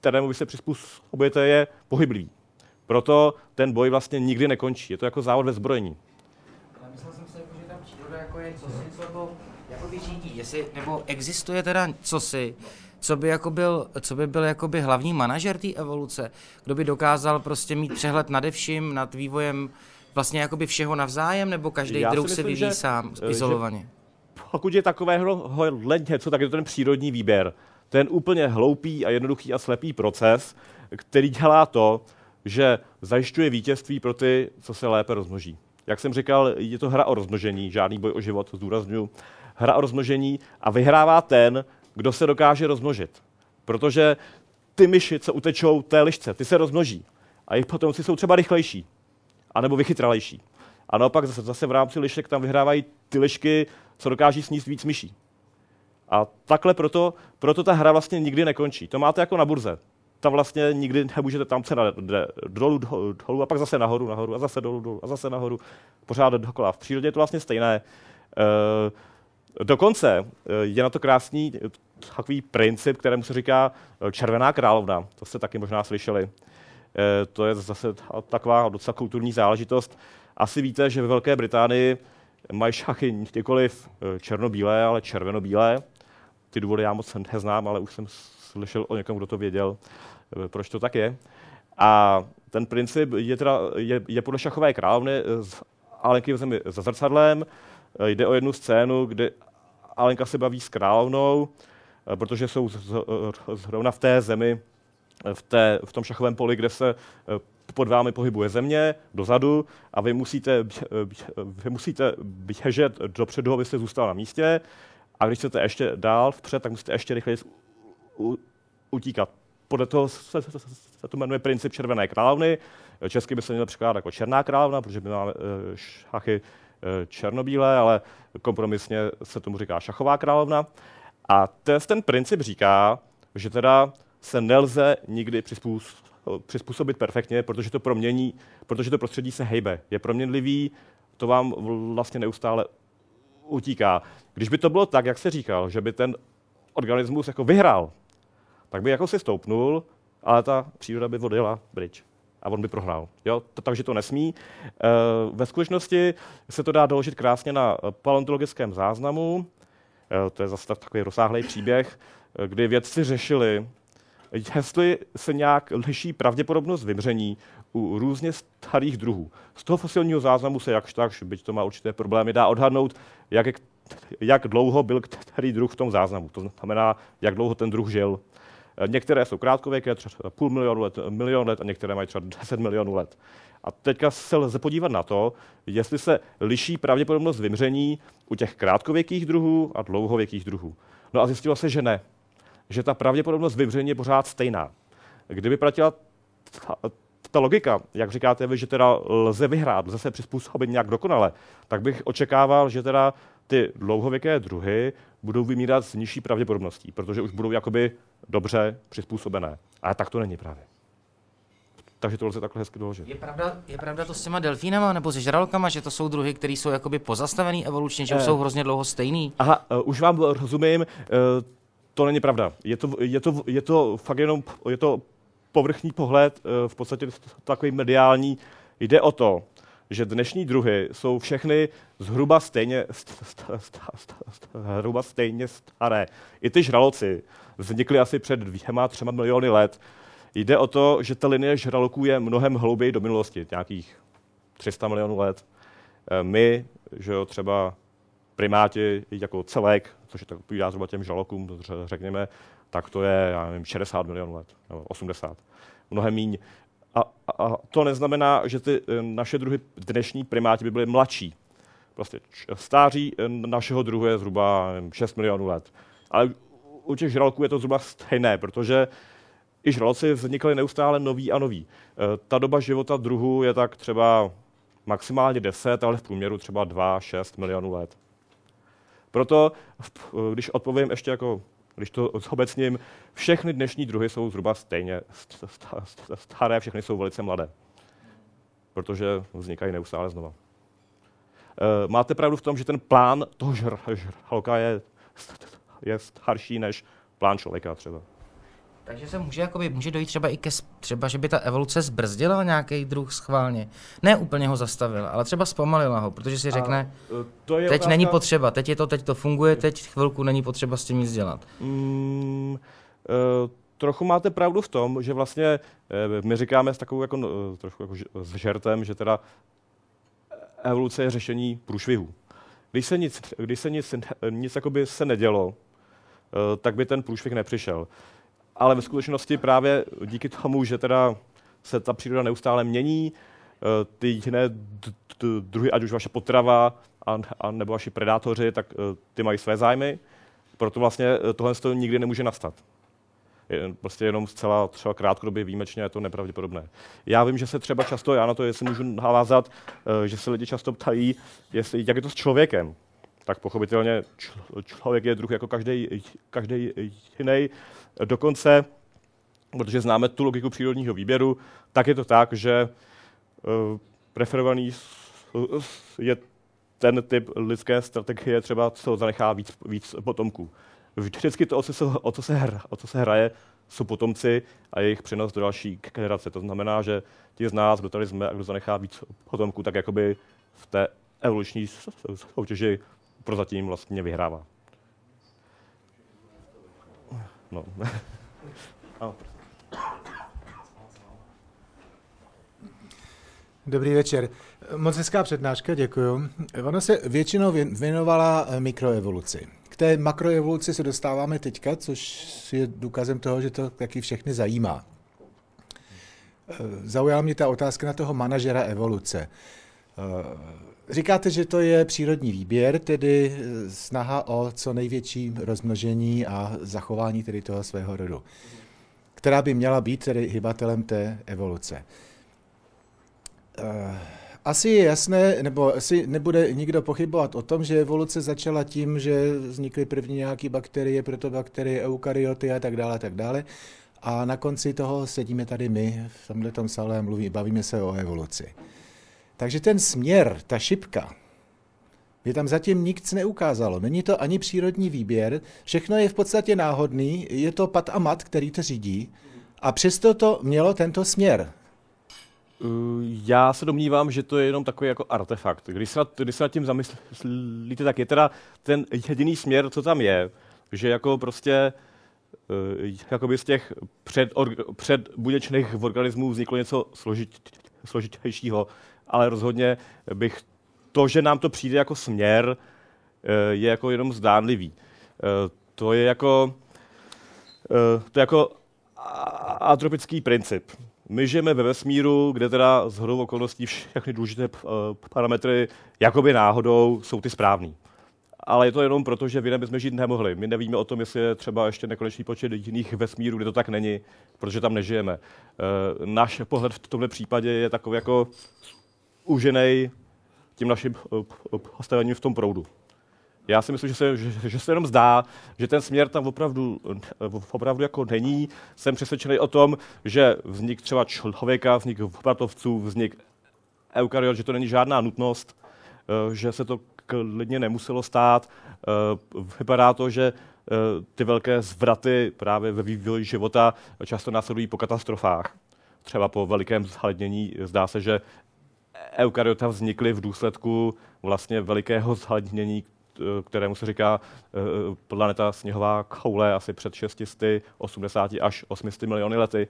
kterému vy se přizpůsobujete, je pohyblivý. Proto ten boj vlastně nikdy nekončí. Je to jako závod ve zbrojení. Ale myslel jsem si, jako, že ta příroda jako je cosi, co jako, jako řídí. Jestli, nebo existuje teda cosi, co by, jako byl, co by byl jakoby hlavní manažer té evoluce, kdo by dokázal prostě mít přehled nad vším, nad vývojem vlastně jakoby všeho navzájem, nebo každý Já druh se vyvíjí že, sám, eh, izolovaně? Že pokud je takového něco, tak je to ten přírodní výběr. Ten úplně hloupý a jednoduchý a slepý proces, který dělá to, že zajišťuje vítězství pro ty, co se lépe rozmnoží. Jak jsem říkal, je to hra o rozmnožení, žádný boj o život, zdůraznuju. Hra o rozmnožení a vyhrává ten, kdo se dokáže rozmnožit. Protože ty myši, co utečou té lišce, ty se rozmnoží. A jejich potomci jsou třeba rychlejší, anebo vychytralejší. A naopak zase, zase v rámci lišek tam vyhrávají ty lišky, co dokáží sníst víc myší. A takhle proto, proto ta hra vlastně nikdy nekončí. To máte jako na burze. Tam vlastně nikdy nemůžete tam cena jde dolů, dolů, dolů a pak zase nahoru, nahoru a zase dolů, dolů a zase nahoru. Pořád dokola. V přírodě je to vlastně stejné. Uh, Dokonce eh, je na to krásný takový princip, kterému se říká eh, červená královna. To jste taky možná slyšeli. To je zase taková docela kulturní záležitost. Asi víte, že ve Velké Británii mají šachy nikoliv černobílé, ale červenobílé. Ty důvody já moc neznám, ale už jsem slyšel o někom, kdo to věděl, proč to tak je. A ten princip je, teda, je, je podle šachové královny z Alenky v zemi za zrcadlem, Eh, jde o jednu scénu, kde Alenka se baví s královnou, eh, protože jsou eh, zrovna v té zemi, v, té, v tom šachovém poli, kde se pod vámi pohybuje země, dozadu a vy musíte, vy musíte běžet dopředu, abyste zůstal na místě a když chcete ještě dál vpřed, tak musíte ještě rychleji utíkat. Podle toho se, se, se to jmenuje princip červené královny. Česky by se měl překládat jako černá královna, protože my máme šachy Eh, černobílé, ale kompromisně se tomu říká šachová královna. A ten princip říká, že teda se nelze nikdy přizpůsobit perfektně, protože to promění, protože to prostředí se hejbe, je proměnlivý, to vám vlastně neustále utíká. Když by to bylo tak, jak se říkal, že by ten organismus jako vyhrál, tak by jako si stoupnul, ale ta příroda by odjela pryč a on by prohrál. Jo? To, takže to nesmí. E, ve skutečnosti se to dá doložit krásně na paleontologickém záznamu. E, to je zase takový rozsáhlý příběh, kdy vědci řešili, jestli se nějak liší pravděpodobnost vymření u různě starých druhů. Z toho fosilního záznamu se jakž tak, byť to má určité problémy, dá odhadnout, jak, jak dlouho byl který druh v tom záznamu. To znamená, jak dlouho ten druh žil. Některé jsou krátkověké, třeba půl milionu let, milion let a některé mají třeba 10 milionů let. A teďka se lze podívat na to, jestli se liší pravděpodobnost vymření u těch krátkověkých druhů a dlouhověkých druhů. No a zjistilo se, že ne. Že ta pravděpodobnost vymření je pořád stejná. Kdyby platila ta, ta logika, jak říkáte vy, že teda lze vyhrát, lze se přizpůsobit nějak dokonale, tak bych očekával, že teda ty dlouhověké druhy budou vymírat s nižší pravděpodobností, protože už budou jakoby dobře přizpůsobené. Ale tak to není právě. takže to lze takhle hezky doložit. Je pravda, je pravda to s těma delfínama nebo se žralokama, že to jsou druhy, které jsou jakoby pozastavený evolučně, že Eh. jsou hrozně dlouho stejný? Aha, uh, už vám rozumím, uh, to není pravda. Je to, je to, je to fakt jenom je to povrchní pohled, uh, v podstatě takový mediální. Jde o to, že dnešní druhy jsou všechny zhruba stejně, st- st- st- st- st- zhruba stejně staré. I ty žraloci vznikly asi před dvěma, třema miliony let. Jde o to, že ta linie žraloků je mnohem hlouběji do minulosti, nějakých 300 milionů let. Eh, My, že jo, třeba primáti jako celek, což je tak odpovídá zhruba těm žralokům, řekněme, tak to je, já nevím, 60 milionů let, nebo 80. Mnohem míň. A, a, a to neznamená, že ty eh, naše druhy dnešní primáti by byly mladší. Prostě č- stáří eh, našeho druhu je zhruba nevím, 6 milionů let. Ale u- těch žraloků je to zhruba stejné, protože i žraloci vznikaly neustále noví a noví. Eh, Ta doba života druhu je tak třeba maximálně 10, ale v průměru třeba 2-6 milionů let. Proto, když odpovím ještě jako, když to zobecním, všechny dnešní druhy jsou zhruba stejně st- st- st- staré, všechny jsou velice mladé. Protože vznikají neustále znova. Eh, Máte pravdu v tom, že ten plán toho žr- žraloka je, je starší než plán člověka třeba. Takže se může, jakoby, může dojít třeba i ke, třeba, že by ta evoluce zbrzdila nějaký druh schválně. Ne úplně ho zastavila, ale třeba zpomalila ho, protože si řekne, Eh, To je teď otázka- není potřeba, teď je to, teď to funguje, teď chvilku není potřeba s tím nic dělat. Mm, uh, trochu máte pravdu v tom, že vlastně eh, my říkáme s takovou jako, no, trošku jako s žertem, že teda evoluce je řešení průšvihů. Když se nic, když se nic, nic jakoby se nedělo, tak by ten průšvih nepřišel. Ale ve skutečnosti právě díky tomu, že teda se ta příroda neustále mění, eh, ty jiné druhy, ať už vaše potrava, a, a nebo vaši predátoři, tak eh, ty mají své zájmy, proto vlastně eh, tohle toho nikdy nemůže nastat. Je, prostě jenom zcela třeba krátkodobě výjimečně je to nepravděpodobné. Já vím, že se třeba často, já na to, jestli můžu navázat, že se lidi často ptají, jestli, jak je to s člověkem. Tak pochopitelně čl- člověk je druh jako každý, jiný. Dokonce, protože známe tu logiku přírodního výběru, tak je to tak, že eh, preferovaný je ten typ lidské strategie třeba, co zanechá víc, víc potomků. Vždycky to, o co, se, o, co se hra, o co se hraje, jsou potomci a jejich přenos do další generace. To znamená, že ti z nás, kdo tady jsme a kdo zanechá víc potomků, tak jakoby v té evoluční soutěži prozatím vlastně vyhrává. No. Ano. Dobrý večer. Moc hezká přednáška, děkuju. Ona se většinou věn- věnovala eh, mikroevoluci. K té makroevoluci se dostáváme teďka, což je důkazem toho, že to taky všechny zajímá. Eh, Zaujala mě ta otázka na toho manažera evoluce. Říkáte, že to je přírodní výběr, tedy eh, snaha o co největší rozmnožení a zachování tedy toho svého rodu, která by měla být tedy hybatelem té evoluce. Eh, Asi je jasné, nebo asi nebude nikdo pochybovat o tom, že evoluce začala tím, že vznikly první nějaké bakterie, protobakterie, eukaryoty a tak dále, a tak dále. A na konci toho sedíme tady my v tomhle sále a mluví, bavíme se o evoluci. Takže ten směr, ta šipka, mě tam zatím nic neukázalo. Není to ani přírodní výběr, všechno je v podstatě náhodný, je to pat a mat, který to řídí, a přesto to mělo tento směr. Uh, Já se domnívám, že to je jenom takový jako artefakt. Když se, když se nad tím zamyslíte, tak je teda ten jediný směr, co tam je, že jako prostě uh, jakoby z těch před, organismů vzniklo něco složit, složitějšího, ale rozhodně bych to, že nám to přijde jako směr, uh, je jako jenom zdánlivý. Uh, To je jako, uh, to je jako atropický princip. My žijeme ve vesmíru, kde teda z hodou okolností všechny důležité parametry jakoby náhodou jsou ty správný. Ale je to jenom proto, že v jiném bychom žít nemohli. My nevíme o tom, jestli je třeba ještě nekonečný počet jiných vesmírů, kde to tak není, protože tam nežijeme. Náš pohled v tomto případě je takový jako uženej tím naším uh, postavením v tom proudu. Já si myslím, že se, že, že se jenom zdá, že ten směr tam opravdu, opravdu jako není. Jsem přesvědčený o tom, že vznik třeba člověka, vznik bratovců, vznik eukaryot, že to není žádná nutnost, eh, že se to klidně nemuselo stát. Eh, vypadá to, že eh, ty velké zvraty právě ve vývoji života často následují po katastrofách. Třeba po velikém zhlednění zdá se, že eukaryota vznikly v důsledku vlastně velikého zhlednění, kterému se říká planeta sněhová koule asi před 680 až 800 miliony lety.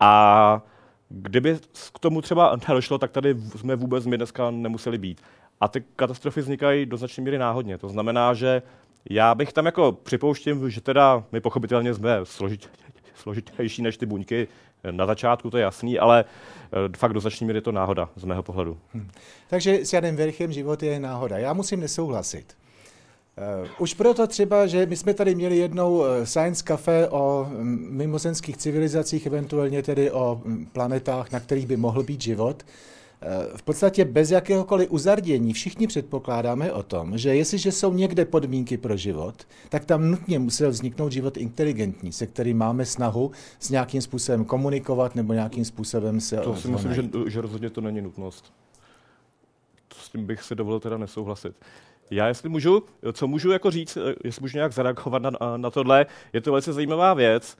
A kdyby k tomu třeba nedošlo, tak tady jsme vůbec my dneska nemuseli být. A ty katastrofy vznikají do značné míry náhodně. To znamená, že já bych tam jako připouštím, že teda my pochopitelně jsme složit, složitější než ty buňky na začátku, to je jasný, ale eh, fakt do značné je to náhoda z mého pohledu. Hmm. Takže s Janem Verchem život je náhoda. Já musím nesouhlasit. Uh, už proto třeba, že my jsme tady měli jednou eh, Science Cafe o mm, mimozenských civilizacích, eventuálně tedy o mm, planetách, na kterých by mohl být život. V podstatě bez jakéhokoliv uzardění všichni předpokládáme o tom, že jestliže jsou někde podmínky pro život, tak tam nutně musel vzniknout život inteligentní, se kterým máme snahu s nějakým způsobem komunikovat nebo nějakým způsobem se To si myslím, že, že rozhodně to není nutnost. S tím bych si dovolil teda nesouhlasit. Já, jestli můžu, co můžu jako říct, eh, jestli můžu nějak zareagovat na, na tohle, je to velice zajímavá věc.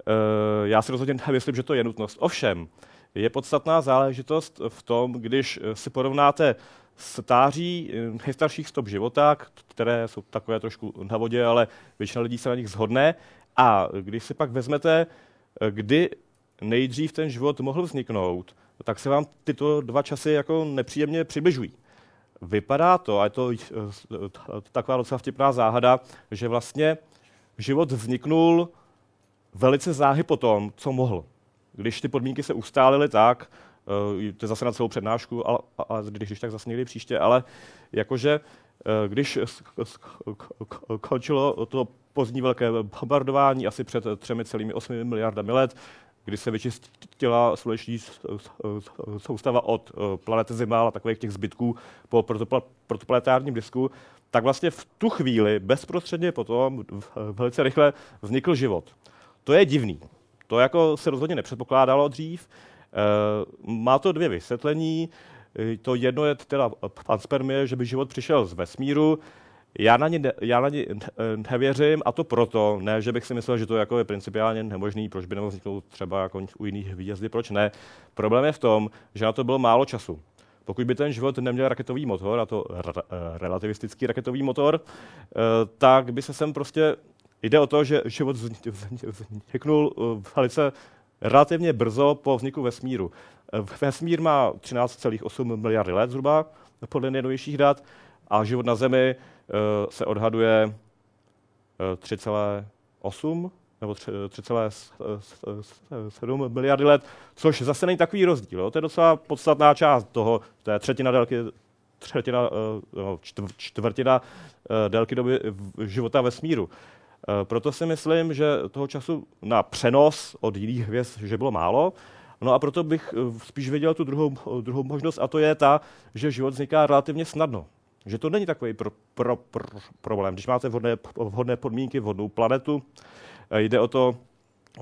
Eh, já si rozhodně nemyslím, že to je nutnost. Ovšem, je podstatná záležitost v tom, když eh, si porovnáte stáří nejstarších stop života, které jsou takové trošku na vodě, ale většina lidí se na nich zhodne. A když si pak vezmete, kdy nejdřív ten život mohl vzniknout, tak se vám tyto dva časy jako nepříjemně přibližují. Vypadá to, a je to taková docela vtipná záhada, že vlastně život vzniknul velice záhy po tom, co mohl. Když ty podmínky se ustálily tak, eh, to je zase na celou přednášku, ale, ale když, když tak zase někdy příště, ale jakože eh, když končilo to pozdní velké bombardování asi před 3,8 miliardami let, kdy se vyčistila sluneční soustava od eh, planety Zima a takových těch zbytků po protoplanetárním disku, tak vlastně v tu chvíli, bezprostředně potom, velice rychle vznikl život. To je divný. To jako se rozhodně nepředpokládalo dřív. Eh, má to dvě vysvětlení. Eh, to jedno je teda panspermie, že by život přišel z vesmíru, já na ně, já na ně nevěřím a to proto, ne, že bych si myslel, že to jako je principiálně nemožný, proč by nemohl vzniknout třeba jako u jiných výjezdy, proč ne. Problém je v tom, že na to bylo málo času. Pokud by ten život neměl raketový motor, a to relativistický raketový motor, eh, tak by se sem prostě, jde o to, že život vzniknul eh, velice relativně brzo po vzniku vesmíru. Eh, vesmír má 13,8 miliardy let zhruba, podle nejnovějších dat, a život na Zemi Eh, se odhaduje 3,8 eh, nebo 3,7 miliardy let, což zase není takový rozdíl. To je docela podstatná část toho, to je třetina délky, třetina, no, čtvrtina délky doby života vesmíru. Proto si myslím, že toho času na přenos od jiných hvězd, že bylo málo. No a proto bych spíš viděl tu druhou, druhou možnost, a to je ta, že život vzniká relativně snadno. Že to není takový pro, pro, pro, problém. Když máte vhodné, vhodné podmínky, vhodnou planetu, eh, jde o to,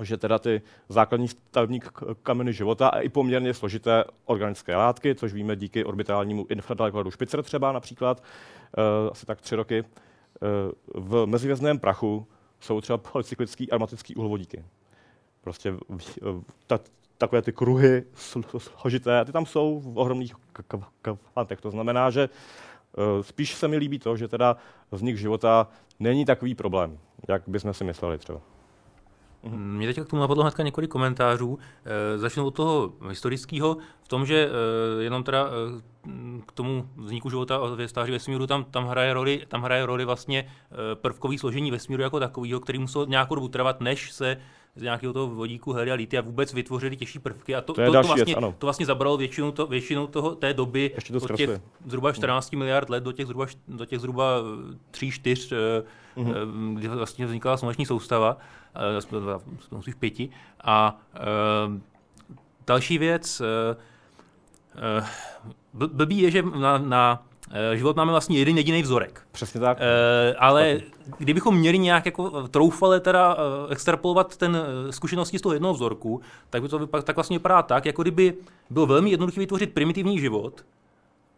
že teda ty základní stavební kameny života a i poměrně složité organické látky, což víme díky orbitálnímu infradalekohledu Špicer třeba například, asi tak tři roky, v mezihvězdném prachu jsou třeba polycyklický aromatický uhlovodíky. Prostě ta, takové ty kruhy složité, ty tam jsou v ohromných kvantech. To znamená, že Eh, spíš se mi líbí to, že teda vznik života není takový problém, jak bychom si mysleli třeba. Mhm. Mě teď k tomu napadlo hnedka několik komentářů. E, začnu od toho historického, v tom, že e, jenom teda e, k tomu vzniku života ve stáří vesmíru tam, tam, hraje roli, tam hraje roli vlastně e, prvkový složení vesmíru jako takového, který musel nějakou dobu trvat, než se z nějakého toho vodíku helia a vůbec vytvořili těžší prvky a to, to, to, to, vlastně, věc, to vlastně zabralo většinu, to, většinu toho, té doby Ještě to od těch zhruba 14 mm. miliard let do těch zhruba, do těch zhruba 3-4, mm-hmm. kdy vlastně vznikala sluneční soustava, spíš pěti. A uh, další věc, blbý je, že na, na Eh, život máme vlastně jeden jediný vzorek. Přesně tak. E, ale kdybychom měli nějak jako troufale teda extrapolovat ten zkušenosti z toho jednoho vzorku, tak by to tak vlastně vypadá tak, jako kdyby bylo velmi jednoduché vytvořit primitivní život,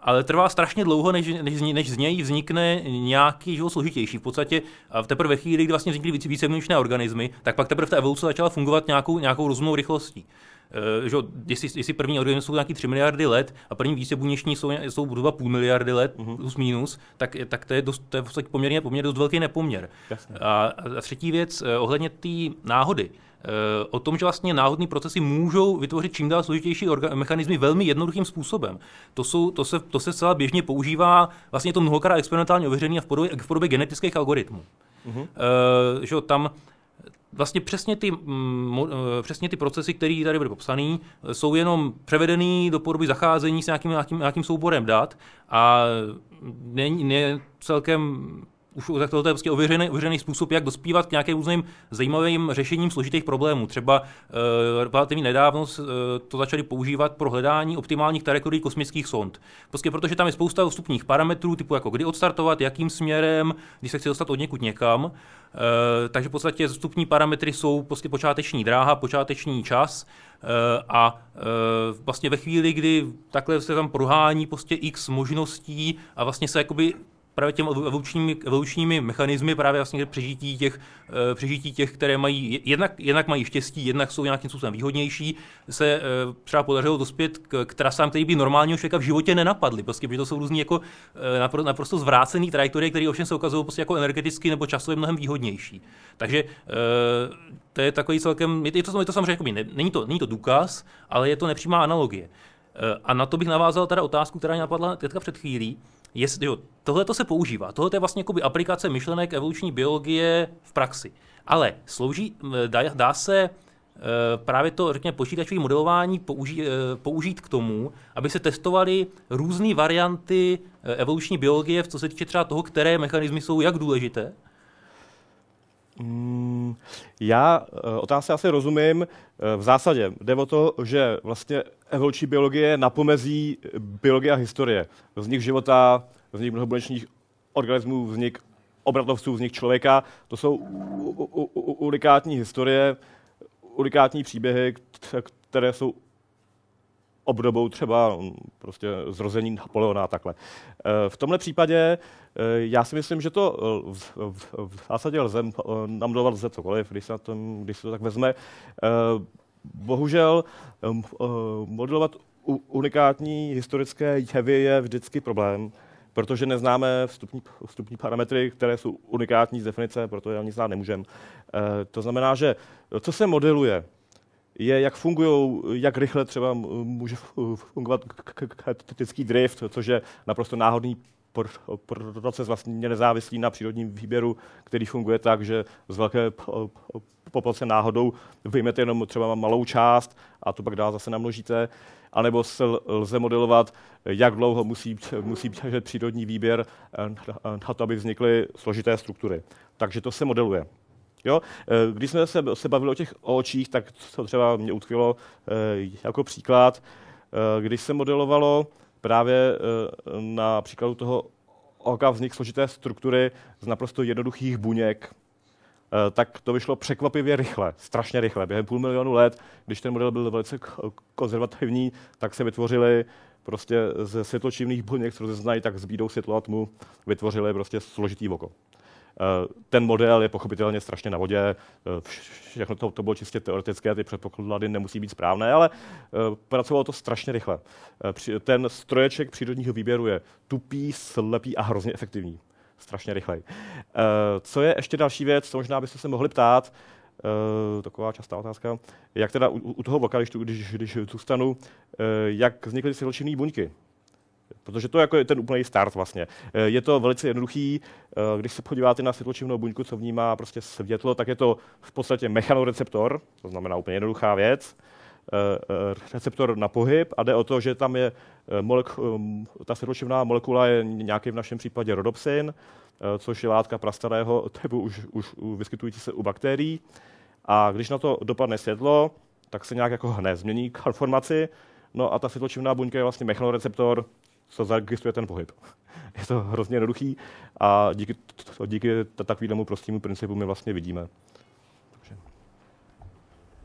ale trvá strašně dlouho, než, než, než z něj vznikne nějaký život složitější. V podstatě a teprve ve chvíli, kdy vlastně vznikly více, více organismy, tak pak teprve ta evoluce začala fungovat nějakou, nějakou rozumnou rychlostí. Uh, že, jestli, jestli první organismy jsou nějaký 3 miliardy let a první vícebuněční jsou, jsou zhruba půl miliardy let, uh-huh. plus minus, tak, tak to, je dost, to je v podstatě poměrně, poměrně dost velký nepoměr. A, a třetí věc, uh, ohledně té náhody. Eh, o tom, že vlastně náhodné procesy můžou vytvořit čím dál složitější mechanismy velmi jednoduchým způsobem. To, jsou, to, se, to se celá běžně používá, vlastně to mnohokrát experimentálně ověřené v podobě, v podobě genetických algoritmů. Uh-huh. Uh, že tam vlastně přesně ty, mm, eh, přesně ty procesy, které tady byly popsané, jsou jenom převedený do podoby zacházení s nějakým, nějakým, nějakým souborem dat a není ne celkem už tak tohle je prostě ověřený, ověřený způsob, jak dospívat k nějakým různým zajímavým řešením složitých problémů. Třeba uh, relativně nedávno uh, to začali používat pro hledání optimálních trajektorií kosmických sond. Prostě protože tam je spousta vstupních parametrů, typu jako kdy odstartovat, jakým směrem, když se chce dostat od někud někam. Uh, takže v podstatě vstupní parametry jsou prostě počáteční dráha, počáteční čas, a vlastně ve chvíli, kdy takhle se tam prohání prostě x možností a vlastně se jakoby právě těmi evolučními, evolučními mechanismy právě vlastně přežití těch, uh, přežití těch, které mají, jednak, jednak mají štěstí, jednak jsou nějakým způsobem výhodnější, se uh, třeba podařilo dospět k, k trasám, které by normálního člověka v životě nenapadly, prostě, protože to jsou různý jako uh, napr- naprosto zvrácený trajektorie, které ovšem se ukazují prostě jako energeticky nebo časově mnohem výhodnější. Takže to je takový celkem, je to, je to samozřejmě, jakoby, ne, není, to, není to důkaz, ale je to nepřímá analogie. A na to bych navázal teda otázku, která mě napadla teďka před chvílí. Jest, jo, tohle to se používá. Tohle je vlastně jakoby aplikace myšlenek evoluční biologie v praxi. Ale slouží, dá, dá se právě to, řekněme, počítačové modelování použít, použít k tomu, aby se testovaly různé varianty evoluční biologie, co se týče třeba toho, které mechanismy jsou jak důležité? Mm, já otázce asi rozumím. V zásadě jde o to, že vlastně evoluční biologie napomezí biologie a historie. Vznik života, vznik mnohobuněčných organismů, vznik obratovců, vznik člověka. To jsou unikátní historie, unikátní příběhy, které jsou obdobou třeba mm, prostě zrození Napoleona a takhle. E, v tomhle případě e, já si myslím, že to v, v, v zásadě lze, namdovat lze cokoliv, když se, na tom, když se to tak vezme. Bohužel modelovat unikátní historické jevy je vždycky problém, protože neznáme vstupní, vstupní parametry, které jsou unikátní z definice, proto je ani znát nemůžeme. To znamená, že co se modeluje, je, jak fungují, jak rychle třeba může fungovat kritický drift, což je naprosto náhodný proces vlastně nezávislý na přírodním výběru, který funguje tak, že z velké populace náhodou vyjmete jenom třeba malou část a to pak dál zase namnožíte, anebo se lze modelovat, jak dlouho musí, musí přírodní výběr na to, aby vznikly složité struktury. Takže to se modeluje. Jo? Eh, když jsme se, se bavili o těch očích, tak to třeba mě utkvělo eh, jako příklad, eh, když se modelovalo právě na příkladu toho oka vznik složité struktury z naprosto jednoduchých buněk, tak to vyšlo překvapivě rychle, strašně rychle. Během půl milionu let, když ten model byl velice konzervativní, tak se vytvořily prostě ze světločivných buněk, co znají, tak s bídou světlo a tmu vytvořili prostě složitý oko. Eh, ten model je pochopitelně strašně na vodě, eh, všechno to, to bylo čistě teoretické, ty předpoklady nemusí být správné, ale eh, pracovalo to strašně rychle. Ten stroječek přírodního výběru je tupý, slepý a hrozně efektivní. Strašně rychlej. Co je ještě další věc, co možná byste se mohli ptát, Uh, taková častá otázka. Jak teda u, u toho voka, když, když, zůstanu, uh, jak vznikly ty buňky? Protože to jako je ten úplný start vlastně. Eh, je to velice jednoduchý, eh, když se podíváte na světločivnou buňku, co vnímá prostě světlo, tak je to v podstatě mechanoreceptor, to znamená úplně jednoduchá věc, eh, receptor na pohyb a jde o to, že tam je molek- ta světločivná molekula je nějaký v našem případě rodopsin, což je látka prastarého typu už, už vyskytující se u bakterií. A když na to dopadne světlo, tak se nějak jako hne, změní konformaci, No a ta světločivná buňka je vlastně mechanoreceptor, co zaregistruje ten pohyb. je to hrozně jednoduchý a díky, díky takovému prostému principu my vlastně vidíme.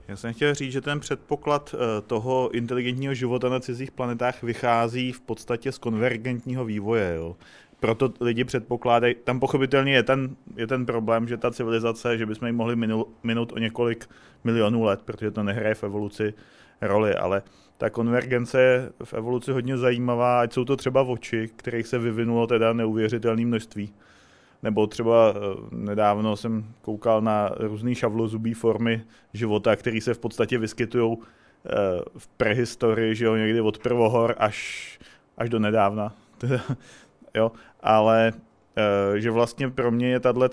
Já jsem chtěl říct, že ten předpoklad eh, toho inteligentního života na cizích planetách vychází v podstatě z konvergentního vývoje. Jo. Proto lidi předpokládají, tam pochopitelně je ten, je ten problém, že ta civilizace, že bychom ji mohli minul, minout o několik milionů let, protože to nehraje v evoluci roli, ale ta konvergence je v evoluci hodně zajímavá, ať jsou to třeba oči, kterých se vyvinulo teda neuvěřitelné množství. Nebo třeba eh, nedávno jsem koukal na různé šavlozubý formy života, které se v podstatě vyskytují eh, v prehistorii, že jo, někdy od prvohor až, až do nedávna. jo, ale eh, že vlastně pro mě je tahle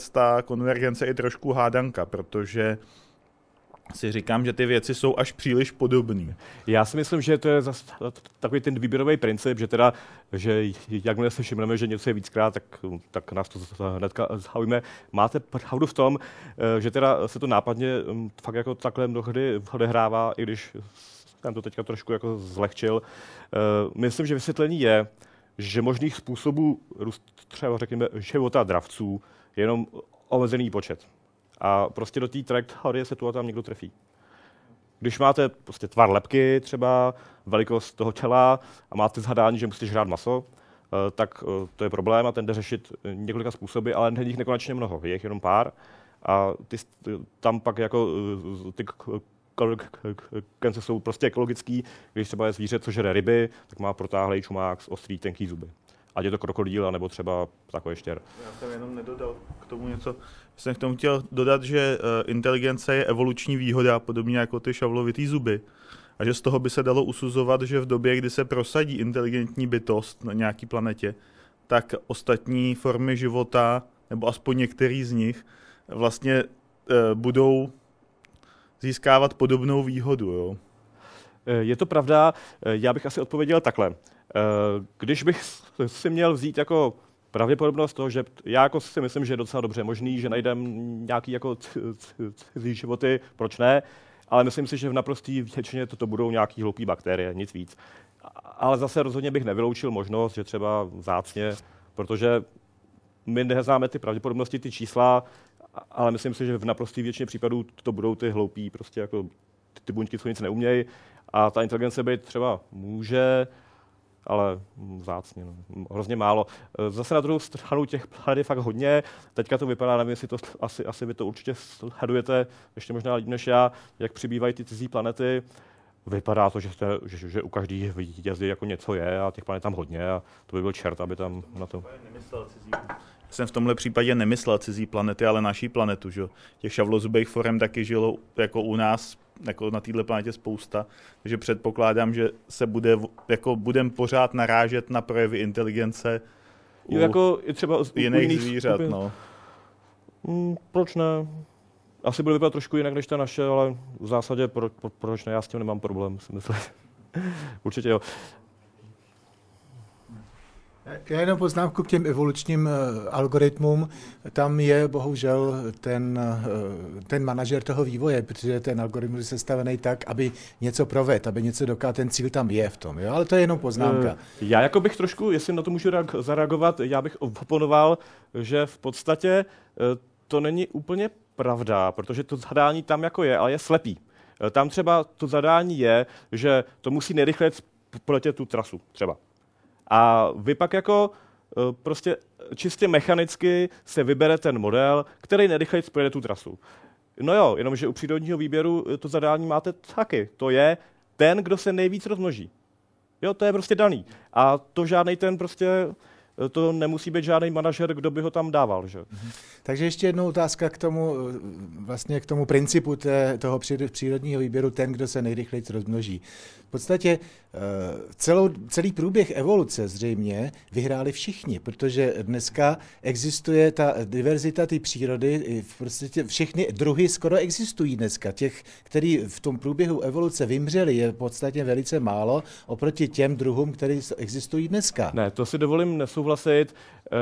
konvergence i trošku hádanka, protože si říkám, že ty věci jsou až příliš podobné. Já si myslím, že to je zase takový ten výběrový princip, že teda, že jakmile se všimneme, že něco je víckrát, tak, tak nás to hnedka zaujme. Máte pravdu v tom, eh, že teda se to nápadně hm, fakt jako takhle mnohdy odehrává, i když jsem to teďka trošku jako zlehčil. Eh, myslím, že vysvětlení je, že možných způsobů třeba řekněme života dravců je jenom omezený počet. A prostě do té trajektorie se tu tam někdo trefí. Když máte prostě tvar lepky, třeba velikost toho těla a máte zhadání, že musíte žrát maso, eh, tak eh, to je problém a ten jde řešit několika způsoby, ale není jich nekonečně mnoho, je jich jenom pár. A ty, tam pak jako eh, ty kence jsou prostě ekologický, když třeba je zvíře, co žere ryby, tak má protáhlej čumák, ostrý, tenký zuby ať je to krokodýl, nebo třeba takový štěr. Já jsem jenom nedodal k tomu něco. Jsem k tomu chtěl dodat, že eh, inteligence je evoluční výhoda, podobně jako ty šavlovitý zuby. A že z toho by se dalo usuzovat, že v době, kdy se prosadí inteligentní bytost na nějaký planetě, tak ostatní formy života, nebo aspoň některý z nich, vlastně e, budou získávat podobnou výhodu. Jo? Eh, je to pravda, já bych asi odpověděl takhle. Eh, když bych si měl vzít jako pravděpodobnost toho, že já jako si myslím, že je docela dobře možný, že najdeme nějaký jako cizí životy, proč ne, ale myslím si, že v naprostý většině toto budou nějaký hloupý bakterie, nic víc. Ale zase rozhodně bych nevyloučil možnost, že třeba vzácně, protože my neznáme ty pravděpodobnosti, ty čísla, ale myslím si, že v naprostý většině případů to budou ty hloupí, prostě jako ty buňky, co nic neumějí. A ta inteligence být třeba může, ale vzácně, no. hrozně málo. E, zase na druhou stranu těch planet je fakt hodně. Teďka to vypadá, nevím, jestli to asi, asi vy to určitě sledujete, ještě možná líp než já, jak přibývají ty cizí planety. Vypadá to, že, že, že u každý hvězdy jako něco je a těch planet tam hodně a to by byl čert, aby tam na to... Já jsem v tomhle případě nemyslel cizí planety, ale naší planetu. Že? Těch šavlozubých forem taky žilo jako u nás jako na této planetě spousta, takže předpokládám, že se bude, jako budem pořád narážet na projevy inteligence u jo, jako třeba u jiných, jiných zvířat. Skupin. No. Hmm, proč ne? Asi bude vypadat trošku jinak než ta naše, ale v zásadě pro, pro, proč ne, já s tím nemám problém, si myslím. Určitě jo. Já jenom poznámku k těm evolučním uh, algoritmům. Tam je bohužel ten, uh, ten manažer toho vývoje, protože ten algoritmus je sestavený tak, aby něco provedl, aby něco dokázal, ten cíl tam je v tom. Jo? Ale to je jenom poznámka. Uh, já jako bych trošku, jestli na to můžu zareagovat, já bych oponoval, že v podstatě to není úplně pravda, protože to zadání tam jako je, ale je slepý. Tam třeba to zadání je, že to musí nejrychleji proletět tu trasu třeba. A vy pak jako eh, prostě čistě mechanicky se vybere ten model, který nejrychleji spojede tu trasu. No jo, jenomže u přírodního výběru to zadání máte taky. To je ten, kdo se nejvíc rozmnoží. Jo, to je prostě daný. A to žádný ten prostě to nemusí být žádný manažer, kdo by ho tam dával. Že? Mhm. Takže ještě jednou otázka k tomu, vlastně k tomu principu té, toho přírodního výběru, ten, kdo se nejrychleji rozmnoží. V podstatě eh, celou, celý průběh evoluce zřejmě vyhráli všichni, protože dneska existuje ta diverzita té přírody, v podstatě všechny druhy skoro existují dneska. Těch, který v tom průběhu evoluce vymřeli, je v podstatě velice málo oproti těm druhům, které existují dneska. Ne, to si dovolím nesouhlasit. Eh,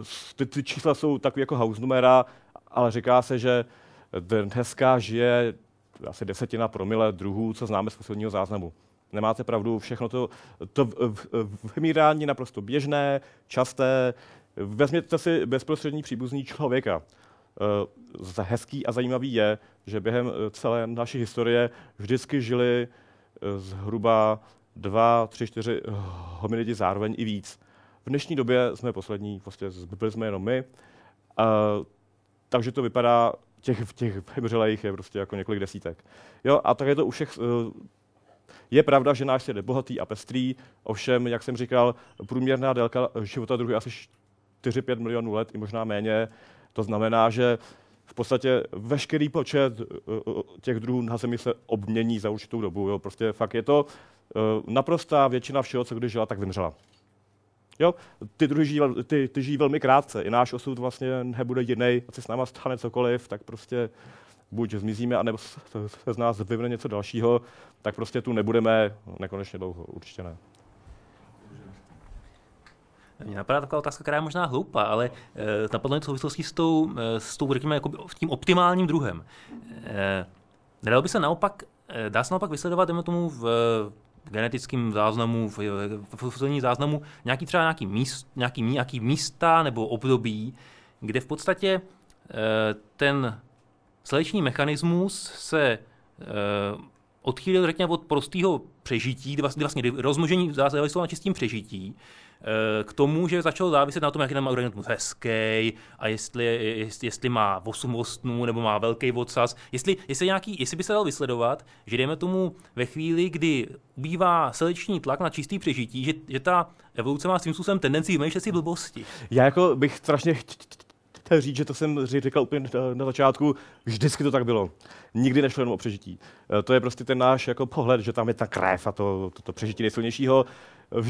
eh, ty, ty čísla jsou takový jako house numera, ale říká se, že dneska žije asi desetina promile druhů, co známe z fosilního záznamu. nemáte pravdu, všechno to, to vymírání naprosto běžné, časté. Vezměte si bezprostřední příbuzný člověka. Eh, hezký a zajímavý je, že během celé naší historie vždycky žili zhruba dva, tři, čtyři hominidi zároveň i víc. V dnešní době jsme poslední, prostě byli jsme jenom my, takže to vypadá, těch, těch vymřelých je prostě jako několik desítek. Jo, a tak je to u všech, je pravda, že náš svět je bohatý a pestrý, ovšem, jak jsem říkal, průměrná délka života druhu asi 4-5 milionů let, i možná méně. To znamená, že v podstatě veškerý počet eh, eh, těch druhů na Zemi se obmění za určitou dobu. Jo. Prostě fakt je to eh, naprostá většina všeho, co kdy žila, tak vymřela. Jo, ty druhy žijí, ty, ty žijí velmi krátce. I náš osud vlastně nebude jiný, ať se s náma stane cokoliv, tak prostě buď zmizíme, anebo se z nás vyvne něco dalšího, tak prostě tu nebudeme nekonečně dlouho, určitě ne. Mě napadá taková otázka, která je možná hloupá, ale e, napadlo něco v souvislosti s tou, e, s tou řekněme, jako tím optimálním druhem. E, nedalo by se naopak, e, dá se naopak vysledovat, tomu v genetickém záznamu, v, v fosilním záznamu, nějaký třeba nějaký, míst, nějaký, nějaký místa nebo období, kde v podstatě e, ten selekční mechanismus se e, odchýlil, řekněme, od prostého přežití, kdy vlastně, vlastně rozmnožení záviselo na čistým přežití, k tomu, že začalo záviset na tom, jak je ten organismus hezký a jestli, jestli, jestli má 8 ostnů nebo má velký odsaz. Jestli, jestli, nějaký, jestli by se dal vysledovat, že dejme tomu ve chvíli, kdy ubývá seleční tlak na čistý přežití, že, že ta evoluce má svým způsobem tendenci vymýšlet si blbosti. Já jako bych strašně chtěl říct, že to jsem říkal úplně na začátku, vždycky to tak bylo. Nikdy nešlo jenom o přežití. E, to je prostě ten náš jako pohled, že tam je ta krev a to, to, to přežití nejsilnějšího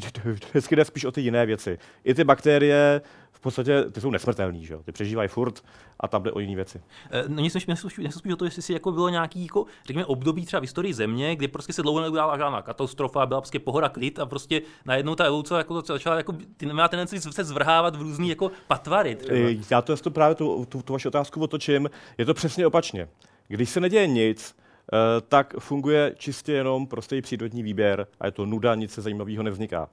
vždycky jde spíš o ty jiné věci. I ty bakterie v podstatě ty jsou nesmrtelné, že? ty přežívají furt a tam jde o jiné věci. No nic spíš, spíš, spíš o to, jestli si jako bylo nějaký, jako, řekněme, období třeba v historii země, kdy prostě se dlouho neudělala žádná katastrofa, byla prostě pohoda klid a prostě najednou ta evoluce jako to začala, jako, ty nemá tendenci se zvrhávat v různý jako patvary. Třeba. Já to, to právě tu, tu, tu vaši otázku otočím. Je to přesně opačně. Když se neděje nic, tak funguje čistě jenom prostý přírodní výběr a je to nuda, nic se zajímavého nevzniká.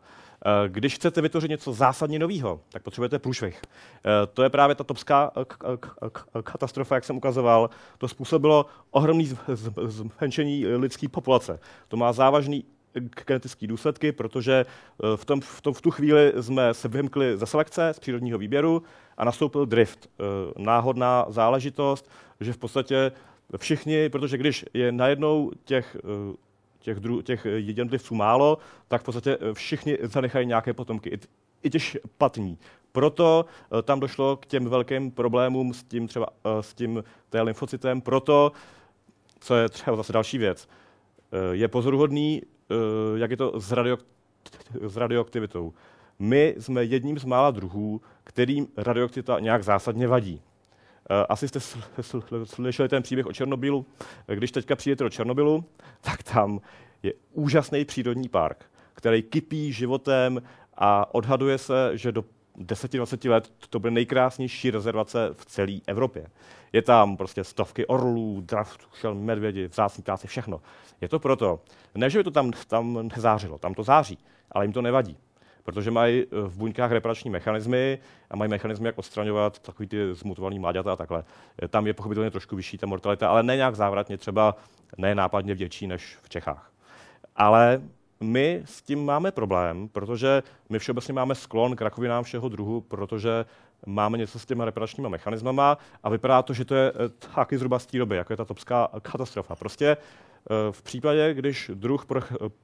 Eh, když chcete vytvořit něco zásadně nového, tak potřebujete průšvih. Eh, to je právě ta topská katastrofa, jak jsem ukazoval. To způsobilo ohromné zmenšení lidské populace. To má závažný genetické důsledky, protože v, tom, v, tom, v tu chvíli jsme se vymkli ze selekce, z přírodního výběru a nastoupil drift. Náhodná záležitost, že v podstatě všichni, protože když je najednou těch, eh, těch, dru, těch jednotlivců málo, tak v podstatě všichni zanechají nějaké potomky, i, i těch špatní. Proto eh, tam došlo k těm velkým problémům s tím třeba eh, s tím té lymfocytem, proto, co je třeba zase další věc, je pozoruhodný, jak je to s, radio, s radioaktivitou. My jsme jedním z mála druhů, kterým radioaktivita nějak zásadně vadí. Eh, asi jste slyšeli ten příběh o Černobylu. Eh, když teďka přijdete do Černobylu, tak tam je úžasný přírodní park, který kypí životem a odhaduje se, že do 10-20 let to bude nejkrásnější rezervace v celé Evropě. Je tam prostě stovky orlů, drav, medvědi, vzácní ptáci, všechno. Je to proto, ne, že by to tam, tam nezářilo, tam to září, ale jim to nevadí protože mají eh, v buňkách reparační mechanismy a mají mechanismy, jak odstraňovat takový ty zmutovaný mláďata a takhle. Eh, tam je pochopitelně trošku vyšší ta mortalita, ale ne nějak závratně, třeba ne nápadně větší než v Čechách. Ale my s tím máme problém, protože my všeobecně máme sklon k rakovinám všeho druhu, protože máme něco s těmi reparačními mechanismama a vypadá to, že to je eh, taky zhruba z té doby, jako je ta topská katastrofa. Prostě v případě, když druh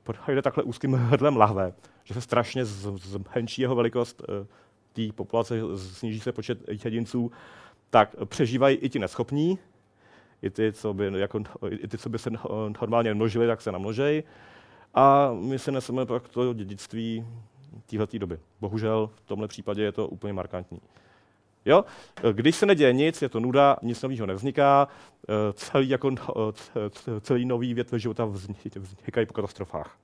projde takhle úzkým hrdlem lahve, že se strašně zmenší jeho velikost eh, té populace, sníží se počet jedinců, tak přežívají i ti neschopní, i ty, co by, jako, i ty, co by se normálně množili, tak se namnožejí. A my se neseme pak to dědictví téhleté doby. Bohužel v tomhle případě je to úplně markantní. Jo? Když se neděje nic, je to nuda, nic nového nevzniká, eh, celý, jako, celý nový větve života vznikají po katastrofách.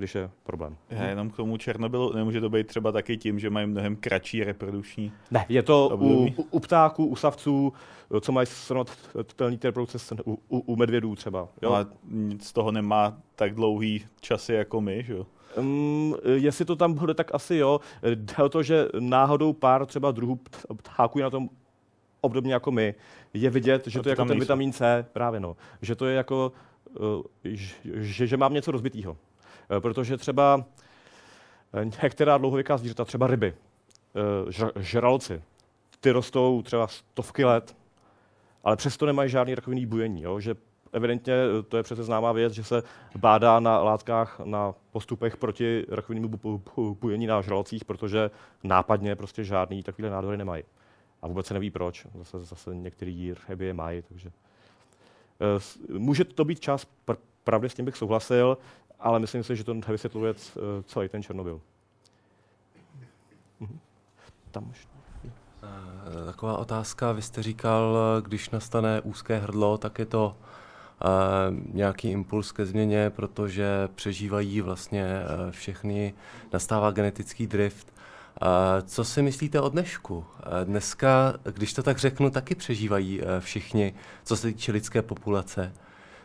Když je problém. Já jenom k tomu Černobylu, nemůže to být třeba taky tím, že mají mnohem kratší reprodukční Ne, je to u, Období? u, u ptáků, u savců, co mají srovnatelný ty reprodukce u, u, u medvědů třeba. Jo? ale nic z toho nemá tak dlouhý časy jako my, že jo? Um, jestli to tam bude, tak asi jo. Jde o to, že náhodou pár třeba druhů pt- ptáků je na tom obdobně jako my. Je vidět, že to to je jako ten vitamin C, právě no. Že to je jako, uh, že, že mám něco rozbitýho. Eh, Protože třeba eh, některá dlouhověká zvířata, třeba ryby, eh, žra- žraloci, ty rostou třeba stovky let, ale přesto nemají žádný rakovinný bujení. Jo? Že evidentně to je přece známá věc, že se bádá na látkách, na postupech proti rakovinnému bu- bu- bujení na žralocích, protože nápadně prostě žádný takovýhle nádory nemají. A vůbec se neví proč. Zase, zase některý ryby je mají, takže... Může to být čas pr- pravdy, s tím bych souhlasil, ale myslím si, že to nevysvětluje c- eh, celý ten Černobyl. Mhm. Tam už. Eh, Taková otázka, vy jste říkal, eh, když nastane úzké hrdlo, tak je to eh, nějaký impuls ke změně, protože přežívají vlastně eh, všechny, nastává genetický drift. Eh, Co si myslíte o dnešku? Dneska, když to tak řeknu, taky přežívají všichni, co se týče lidské populace.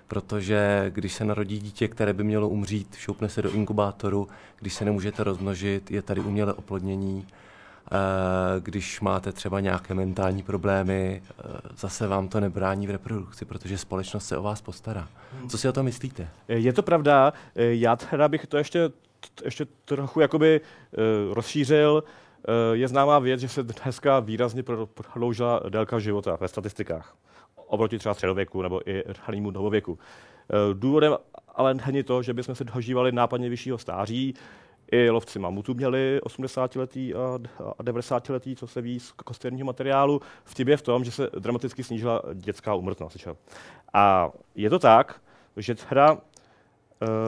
Protože když se narodí dítě, které by mělo umřít, šoupne se do inkubátoru, když se nemůžete rozmnožit, je tady umělé oplodnění, Eh, když máte třeba nějaké mentální problémy, eh, zase vám to nebrání v reprodukci, protože společnost se o vás postará. Co si o to myslíte? Je to pravda, eh, já teda bych to ještě, ještě trochu jakoby eh, rozšířil. Eh, Je známá věc, že se dneska výrazně pro- prodloužila délka života ve statistikách. Oproti třeba středověku nebo i ranému novověku. Eh, Důvodem ale není to, že bychom se dožívali nápadně vyššího stáří. I lovci mamutů měli 80-letý a d- a 90-letý, co se ví z kosterního materiálu. Vtip je v tom, že se dramaticky snížila dětská úmrtnost. A je to tak, že teda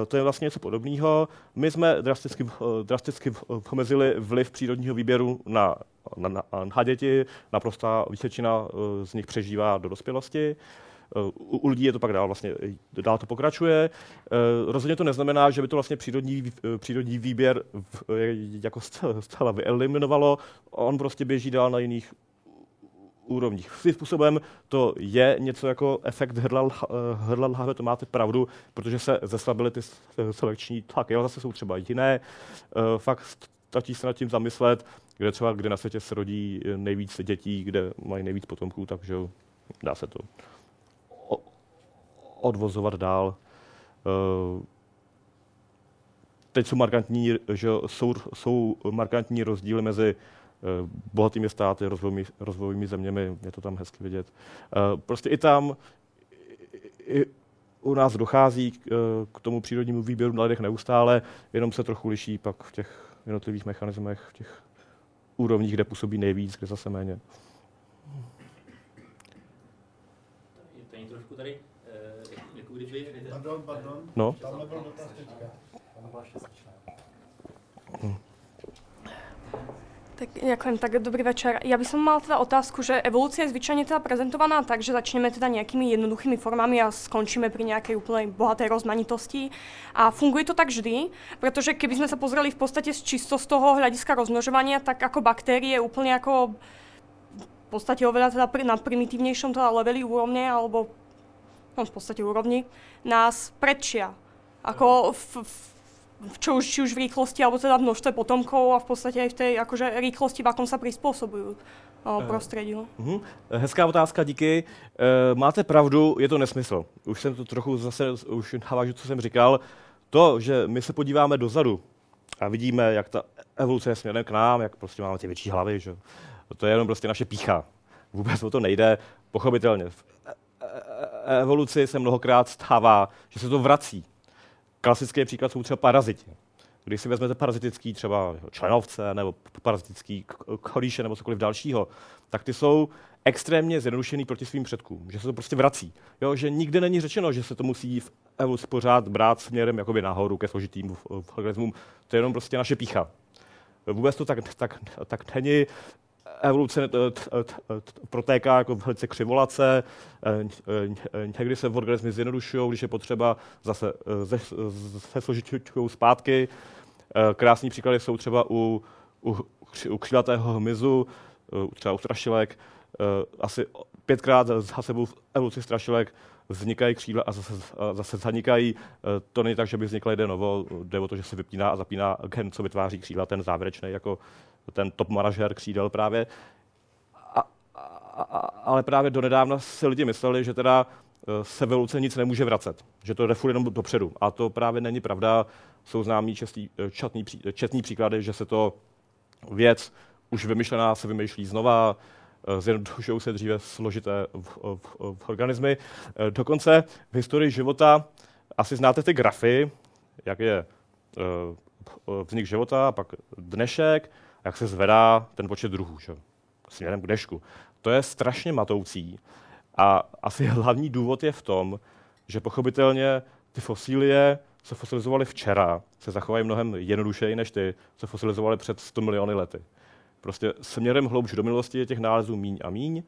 to je vlastně něco podobného. My jsme drasticky, eh, drasticky omezili vliv přírodního výběru na, na, na, na děti. Naprostá většina eh, z nich přežívá do dospělosti. Eh, U, u lidí je to pak dál, vlastně, eh, dál to pokračuje. Eh, Rozhodně to neznamená, že by to vlastně přírodní, eh, přírodní výběr eh, jako zcela vyeliminovalo. On prostě běží dál na jiných úrovních. Svým způsobem to je něco jako efekt hrdla, eh, hrdla lahve, to máte pravdu, protože se zeslabily ty s- selekční tlaky, ale zase jsou třeba jiné. Eh, Fakt stačí se nad tím zamyslet, kde třeba, kde na světě se rodí eh, nejvíc dětí, kde mají nejvíc potomků, takže jo, dá se to odvozovat dál. Eh, Teď jsou markantní, že jo, jsou, jsou markantní rozdíly mezi eh, bohatými státy, rozvojovými, rozvojovými zeměmi, je to tam hezky vidět. Eh, Prostě i tam i, u nás dochází k, eh, tomu přírodnímu výběru na lidech neustále, jenom se trochu liší pak v těch jednotlivých mechanismech, v těch úrovních, kde působí nejvíc, kde zase méně. Tady trošku tady, eh, jako když vy jedete. Pardon, pardon, No, tamhle byl dotaz teďka. Tak ďakujem, tak dobrý večer. Ja by som mal teda otázku, že evolúcia je zvyčajne teda prezentovaná tak, že začneme teda nejakými jednoduchými formami a skončíme pri nejakej úplnej bohatej rozmanitosti. A funguje to tak vždy, pretože keby sme sa pozreli v podstate z čisto z toho hľadiska rozmnožovania, tak ako baktérie úplne ako v podstate oveľa teda pri, na primitívnejšom teda leveli úrovne, alebo no v podstate úrovni, nás predčia. Ako v, v čo už, či už v rýchlosti, alebo teda množstve potomkov a v podstate aj v tej akože, rýchlosti, v akom sa prispôsobujú o, prostrediu. Mhm. Hezká otázka, díky. E, máte pravdu, je to nesmysl. Už jsem to trochu zase, už navážu, co jsem říkal. To, že my se podíváme dozadu a vidíme, jak ta evoluce je směrem k nám, jak prostě máme ty větší hlavy, že? to je jenom prostě naše pícha. Vůbec o to nejde, pochopitelně. V e- e- evoluci se mnohokrát stává, že se to vrací. Klasický příklad jsou třeba paraziti. Když si vezmete parazitický třeba členovce nebo parazitický k- korýše nebo cokoliv dalšího, tak ty jsou extrémně zjednodušený proti svým předkům, že se to prostě vrací. Jo, že nikde není řečeno, že se to musí v evoluci pořád brát směrem jakoby nahoru ke složitým organismům. To je jenom prostě naše pícha. Vůbec to tak, tak, tak není. Evoluce protéká jako velice křivolace, někdy se organismy zjednodušují, když je potřeba, zase se složitují zpátky. Krásný příklady jsou třeba u, u, u křílatého hmyzu, třeba u strašilek, asi pětkrát za sebou v evoluci strašilek vznikají křídla a zase, a zase zanikají. To není tak, že by vznikla jeden novo, jde o to, že se vypíná a zapíná gen, co vytváří křídla, ten závěrečný, jako ten top manažer křídel právě. A, a, a, ale právě donedávna si lidi mysleli, že teda se v evoluce nic nemůže vracet, že to jde furt jenom dopředu. A to právě není pravda. Jsou známí četní, četní, četní příklady, že se to věc už vymyšlená se vymýšlí znova, zjednodušují se dříve složité v, v, v organismy. Dokonce v historii života asi znáte ty grafy, jak je vznik života, pak dnešek, jak se zvedá ten počet druhů, že? směrem k dešku. To je strašně matoucí a asi hlavní důvod je v tom, že pochopitelně ty fosílie, co fosilizovaly včera, se zachovají mnohem jednodušeji než ty, co fosilizovaly před 100 miliony lety. Prostě směrem hloubš do minulosti je těch nálezů míň a míň.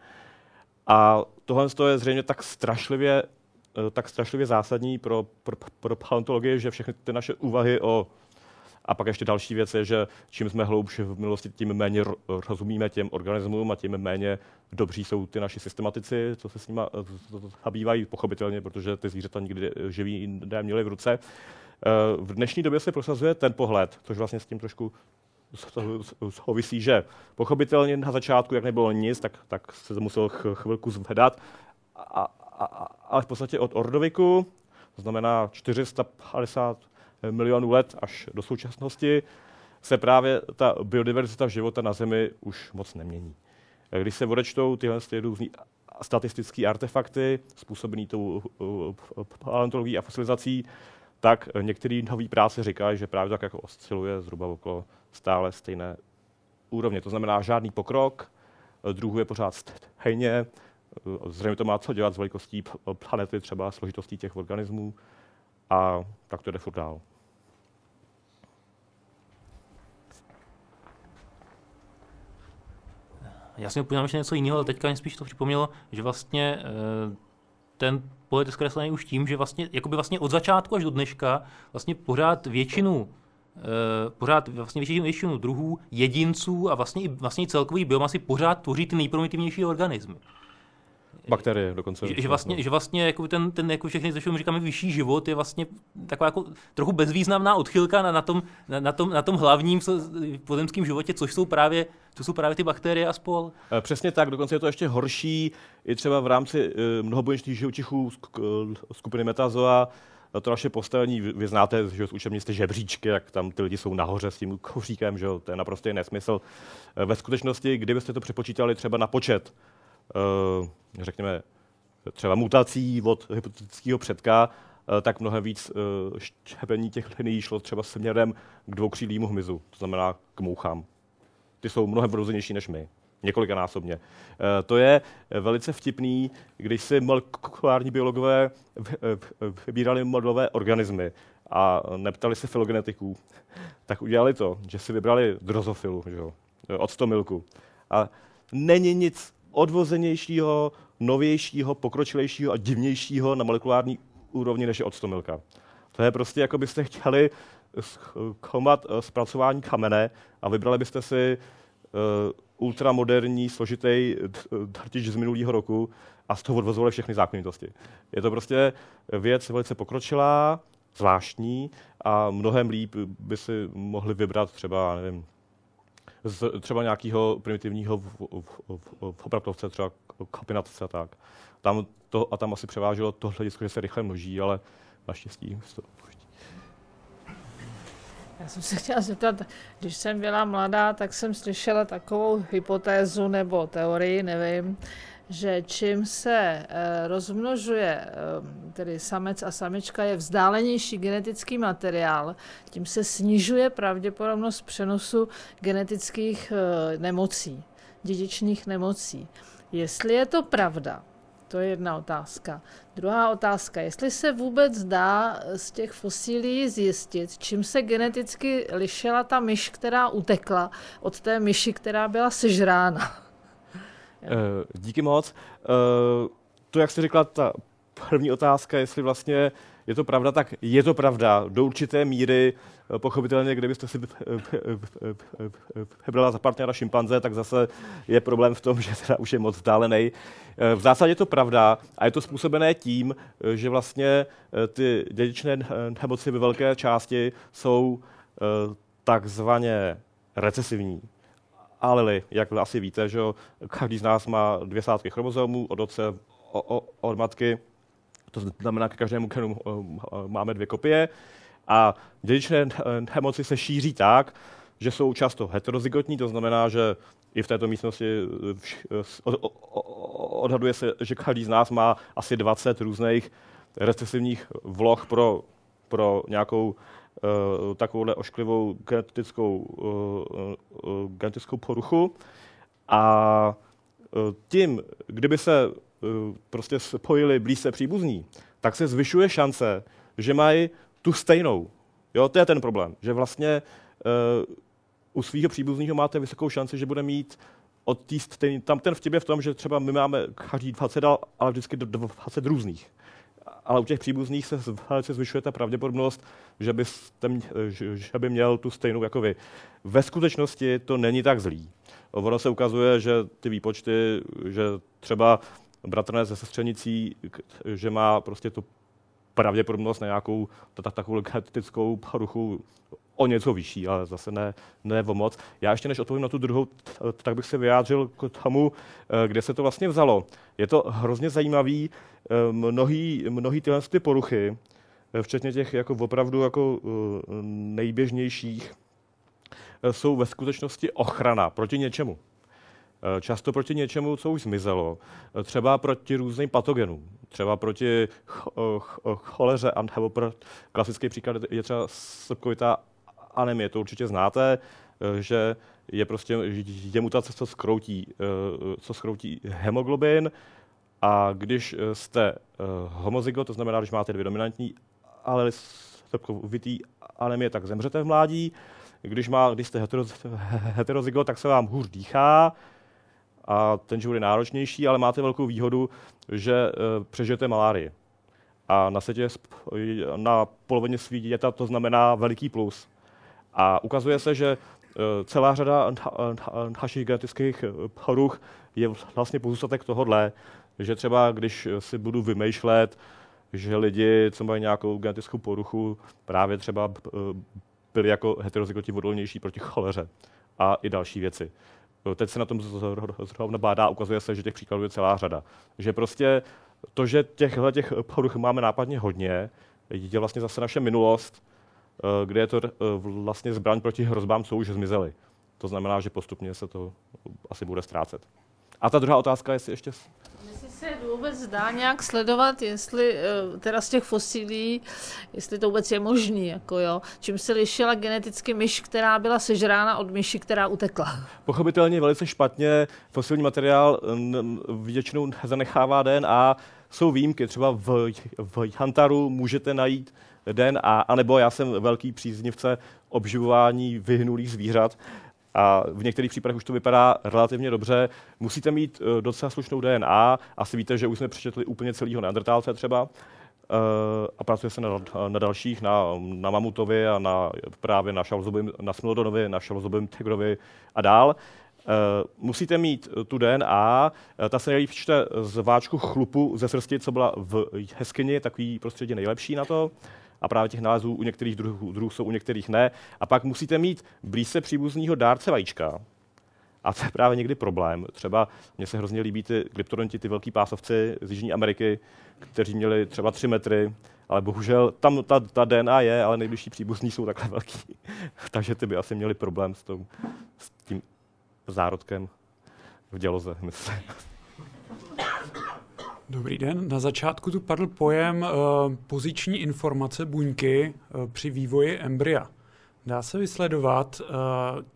A tohle je zřejmě tak strašlivě, eh, tak strašlivě zásadní pro, pro, pro paleontologii, že všechny ty naše úvahy o a pak ještě další věc je, že čím jsme hloubši v minulosti, tím méně rozumíme těm organismům a tím méně dobří jsou ty naši systematici, co se s nimi zabývají, pochopitelně, protože ty zvířata nikdy živí neměli v ruce. Eh, v dnešní době se prosazuje ten pohled, což vlastně s tím trošku souvisí, že pochopitelně na začátku, jak nebylo nic, tak, tak se to musel chvilku zvedat, a, a, a, ale v podstatě od Ordoviku, to znamená 450 milionů let až do současnosti, se právě ta biodiverzita života na Zemi už moc nemění. Když se odečtou tyhle různé statistické artefakty způsobené tou paleontologií a fosilizací, tak některý nový práce říkají, že právě tak jako osciluje zhruba okolo stále stejné úrovně. To znamená žádný pokrok, druhů je pořád stejně, zřejmě to má co dělat s velikostí planety, třeba složitostí těch organismů a tak to jde furt dál. Já si upomínám ještě něco jiného, ale teďka mě spíš to připomnělo, že vlastně eh, ten pohled je zkreslený už tím, že vlastně, jakoby vlastně od začátku až do dneška vlastně pořád většinu Uh, pořád vlastně většinu, většinu druhů, jedinců a vlastně i vlastně celkový biomasy pořád tvoří ty nejprimitivnější organismy. Bakterie dokonce. Že, že vlastně, že vlastně jako ten, ten jako všechny, ze říkáme vyšší život, je vlastně taková jako trochu bezvýznamná odchylka na, na, tom, na, na, tom, na tom hlavním pozemském životě, což jsou právě to jsou právě ty bakterie a spol. Eh, přesně tak, dokonce je to ještě horší i třeba v rámci uh, mnohobuněčných živočichů skupiny metazoa, to naše postavení, vy, vy znáte že z učebnic ty žebříčky, jak tam ty lidi jsou nahoře s tím kouříkem, že to je naprosto nesmysl. Ve skutečnosti, kdybyste to přepočítali třeba na počet řekněme, třeba mutací od hypotetického předka, eh, tak mnohem víc eh, štěpení těch linií šlo třeba směrem k dvoukřídlému hmyzu, to znamená k mouchám. Ty jsou mnohem vrozenější než my, několikanásobně. To je velice vtipný, když si molekulární biologové vybírali modelové organismy a neptali se filogenetiků, tak udělali to, že si vybrali drozofilu, že jo, octomilku. A není nic odvozenějšího, novějšího, pokročilejšího a divnějšího na molekulární úrovni než je octomilka. To je prostě, jako byste chtěli zkoumat eh, zpracování kamene a vybrali byste si uh, ultramoderní, složitý drtič z minulého roku a z toho odvozovali všechny zákonitosti. Je to prostě věc velice pokročilá, zvláštní a mnohem líp by si mohli vybrat třeba, nevím, z třeba nějakého primitivního v, v, v, v opravtovce, třeba kapinace a tak. Tam to, a tam asi převáželo to hledisko, že se rychle množí, ale naštěstí to. Já jsem se chtěla zeptat, když jsem byla mladá, tak jsem slyšela takovou hypotézu nebo teorii, nevím, že čím se eh, rozmnožuje, eh, tedy samec a samička je vzdálenější genetický materiál, tím se snižuje pravděpodobnost přenosu genetických eh, nemocí, dědičných nemocí. Jestli je to pravda, To je jedna otázka. Druhá otázka, jestli se vůbec dá z těch fosílií zjistit, čím se geneticky lišila ta myš, která utekla od té myši, která byla sežrána. Díky moc. To, jak jsi řekla, ta první otázka, jestli vlastně je to pravda, tak je to pravda. Do určité míry, eh, pochopitelně, kdybyste si vybrala za partnera šimpanze, tak zase je problém v tom, že teda už je moc vzdálený. Eh, v zásadě je to pravda a je to způsobené tím, eh, že vlastně ty dědičné nemoci ve velké části jsou takzvaně recesivní alely, jak asi víte, že každý z nás má dvě sádky chromozomů od otce, od matky to znamená, že každému genu eh, máme dvě kopie. A dědičné nemoci se šíří tak, že jsou často heterozygotní, to znamená, že i v této místnosti eh, eh, odhaduje se, že každý z nás má asi 20 různých recesivních vloh pro, pro nějakou takovouhle ošklivou genetickou, uh, uh, genetickou poruchu. A tím, kdyby se Eh, prostě spojili blízce příbuzní, tak se zvyšuje šance, že mají tu stejnou. Jo, to je ten problém, že vlastně uh, u svého příbuzného máte vysokou šanci, že bude mít od tý stejný, tam ten vtip je v tom, že třeba my máme každý 20, ale vždycky 20 různých. Ale u těch příbuzných se velice zvyšuje ta pravděpodobnost, že, byste, že by měl tu stejnou jako vy. Ve skutečnosti to není tak zlý. Ono se ukazuje, že ty výpočty, že třeba bratranec ze sestřenicí, že má prostě tu pravděpodobnost na nějakou takovou genetickou poruchu o něco vyšší, ale zase ne, ne o moc. Já ještě než odpovím na tu druhou, tak bych se vyjádřil k tomu, eh, kde se to vlastně vzalo. Je to hrozně zajímavý, eh, mnohý, mnohý tyhle ty poruchy, eh, včetně těch jako opravdu jako nejběžnějších, jsou ve skutečnosti ochrana proti něčemu. Často proti něčemu, co už zmizelo. Třeba proti různým patogenům. Třeba proti choleře, nebo pro klasický příklad je třeba srpkovitá anemie. To určitě znáte, eh, že je prostě je mutace, co skroutí, co skroutí hemoglobin a když jste homozygot, to znamená, když máte dvě dominantní ale srpkovitý anemie, tak zemřete v mládí. Když, má, když jste heterozygot, tak se vám hůř dýchá, a ten život je náročnější, ale máte velkou výhodu, že přežijete malárii. A na světě na polovině světa to znamená veliký plus. A ukazuje se, že uh, celá řada našich genetických poruch je vlastně pozůstatek tohohle, že třeba když si budu vymýšlet, že lidi, co mají nějakou genetickou poruchu, právě třeba byli jako heterozygoti odolnější proti choleře a i další věci. Teď se na tom zrovna bádá, ukazuje se, že těch příkladů je celá řada. Že prostě to, že těchhle těch poruch máme nápadně hodně, je vlastně zase naše minulost, kde je to eh, vlastně zbraň proti hrozbám, co už zmizely. To znamená, že postupně se to asi bude ztrácet. A ta druhá otázka, jestli ještě se vůbec dá nějak sledovat, jestli eh, teda z těch fosilí, jestli to vůbec je možný, jako jo, čím se lišila geneticky myš, která byla sežrána od myši, která utekla? Pochopitelně velice špatně. Fosilní materiál většinou zanechává DNA. Jsou výjimky, třeba v, v Hantaru můžete najít DNA, anebo já jsem velký příznivce obživování vyhnulých zvířat, a v některých případech už to vypadá relativně dobře. Musíte mít uh, docela slušnou DNA. Asi víte, že už jsme přečetli úplně celého neandertálce třeba. Uh, a pracuje se na, na dalších, na, na Mamutovi a na, právě na Šalzobym, na Smildonovi, na Šalzobym Tigrovi a dál. Uh, musíte mít tu DNA, uh, ta se nejlíp čte z váčku chlupu ze srsti, co byla v jeskyni, takový prostředí nejlepší na to a právě těch nálezů u některých druhů, druhů jsou, u některých ne. A pak musíte mít blízce příbuzního dárce vajíčka. A to je právě někdy problém. Třeba mně se hrozně líbí ty glyptodonti, ty velký pásovci z Jižní Ameriky, kteří měli třeba 3 metry, ale bohužel tam ta, ta DNA je, ale nejbližší příbuzní jsou takhle velký. Takže ty by asi měli problém s, tou, s tím zárodkem v děloze, myslím. Dobrý den. Na začátku tu padl pojem uh, poziční informace buňky uh, při vývoji embrya. Dá se vysledovat, uh,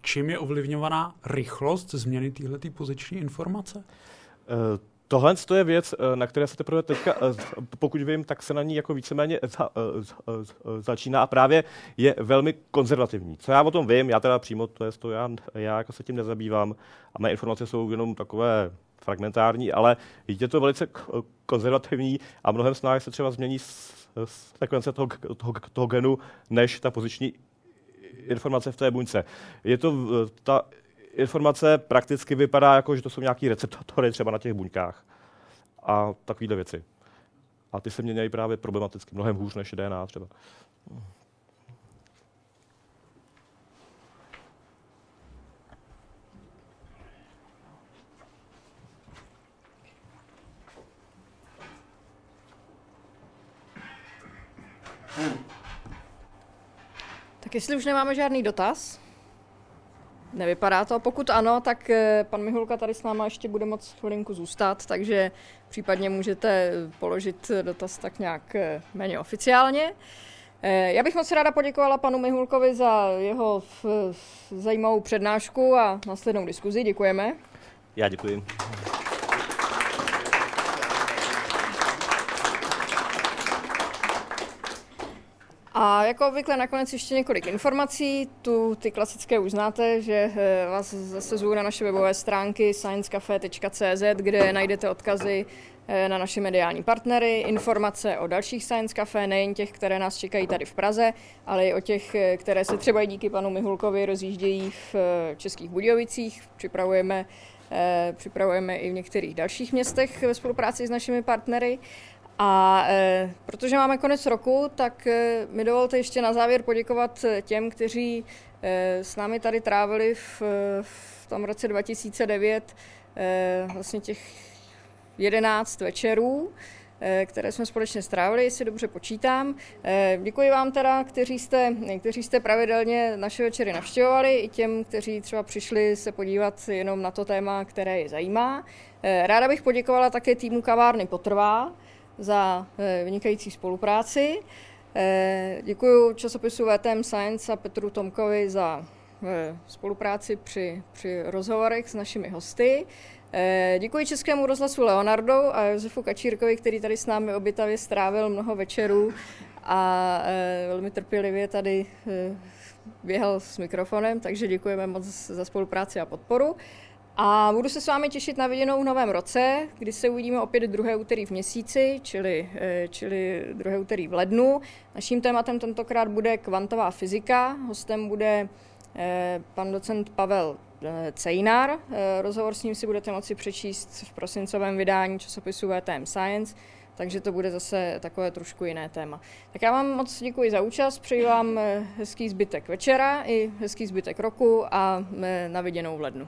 čím je ovlivňovaná rychlost změny této poziční informace? Tohle je věc, na které se teprve teďka, pokud vím, tak se na ní jako víceméně za, za, začíná a právě je velmi konzervativní. Co já o tom vím, já teda přímo to, je to já, já jako se tím nezabývám a mé informace jsou jenom takové fragmentární, ale je to velice konzervativní a mnohem snáze se třeba změní sekvence toho, toho, toho genu, než ta poziční informace v té buňce. Je to, ta informace prakticky vypadá jako, že to jsou nějaký receptory třeba na těch buňkách a takovéhle věci. A ty se mění právě problematicky, mnohem hůř než DNA třeba. Tak jestli už nemáme žádný dotaz, nevypadá to. Pokud ano, tak eh, pan Mihulka tady s náma ještě bude moc chvilinku zůstat, takže případně můžete položit dotaz tak nějak eh, méně oficiálně. Eh, já bych moc ráda poděkovala panu Mihulkovi za jeho zajímavou přednášku a následnou diskuzi. Děkujeme. Já děkuji. A jako obvykle nakonec ještě několik informací. Tu ty klasické už znáte, že eh, vás zase zvu na naše webové stránky sciencecafe.cz, kde najdete odkazy eh, na naše mediální partnery, informace o dalších Science Café, nejen těch, které nás čekají tady v Praze, ale i o těch, eh, které se třeba díky panu Mihulkovi rozjíždějí v Českých Budějovicích. Připravujeme, připravujeme i v některých dalších městech ve spolupráci s našimi partnery. A e, protože máme konec roku, tak e, mi dovolte ještě na závěr poděkovat e, těm, kteří e, s námi tady trávili v, v tom roce 2009 e, vlastně těch 11 večerů, e, které jsme společně strávili, jestli dobře počítám. E, děkuji vám teda, kteří jste, kteří jste pravidelně naše večery navštěvovali, i těm, kteří třeba přišli se podívat jenom na to téma, které je zajímá. E, ráda bych poděkovala také týmu kavárny Potrvá, za eh, vynikající spolupráci. Eh, Děkuji časopisu VTM Science a Petru Tomkovi za eh, spolupráci při, při rozhovorech s našimi hosty. Děkuji Českému rozhlasu Leonardo a Josefu Kačírkovi, který tady s námi obytavě strávil mnoho večerů a velmi trpělivě tady běhal s mikrofonem, takže děkujeme moc za spolupráci a podporu. A budu se s vámi těšit na viděnou v novém roce, kdy se uvidíme opět druhé úterý v měsíci, čili, eh, čili druhé úterý v lednu. Naším tématem tentokrát bude kvantová fyzika. Hostem bude eh, pan docent Pavel eh, Cejnar. Rozhovor s ním si budete moci přečíst v prosincovém vydání časopisu VTM Science, takže to bude zase takové trošku jiné téma. Tak já vám moc děkuji za účast, přeji vám hezký zbytek večera i hezký zbytek roku a na viděnou v lednu.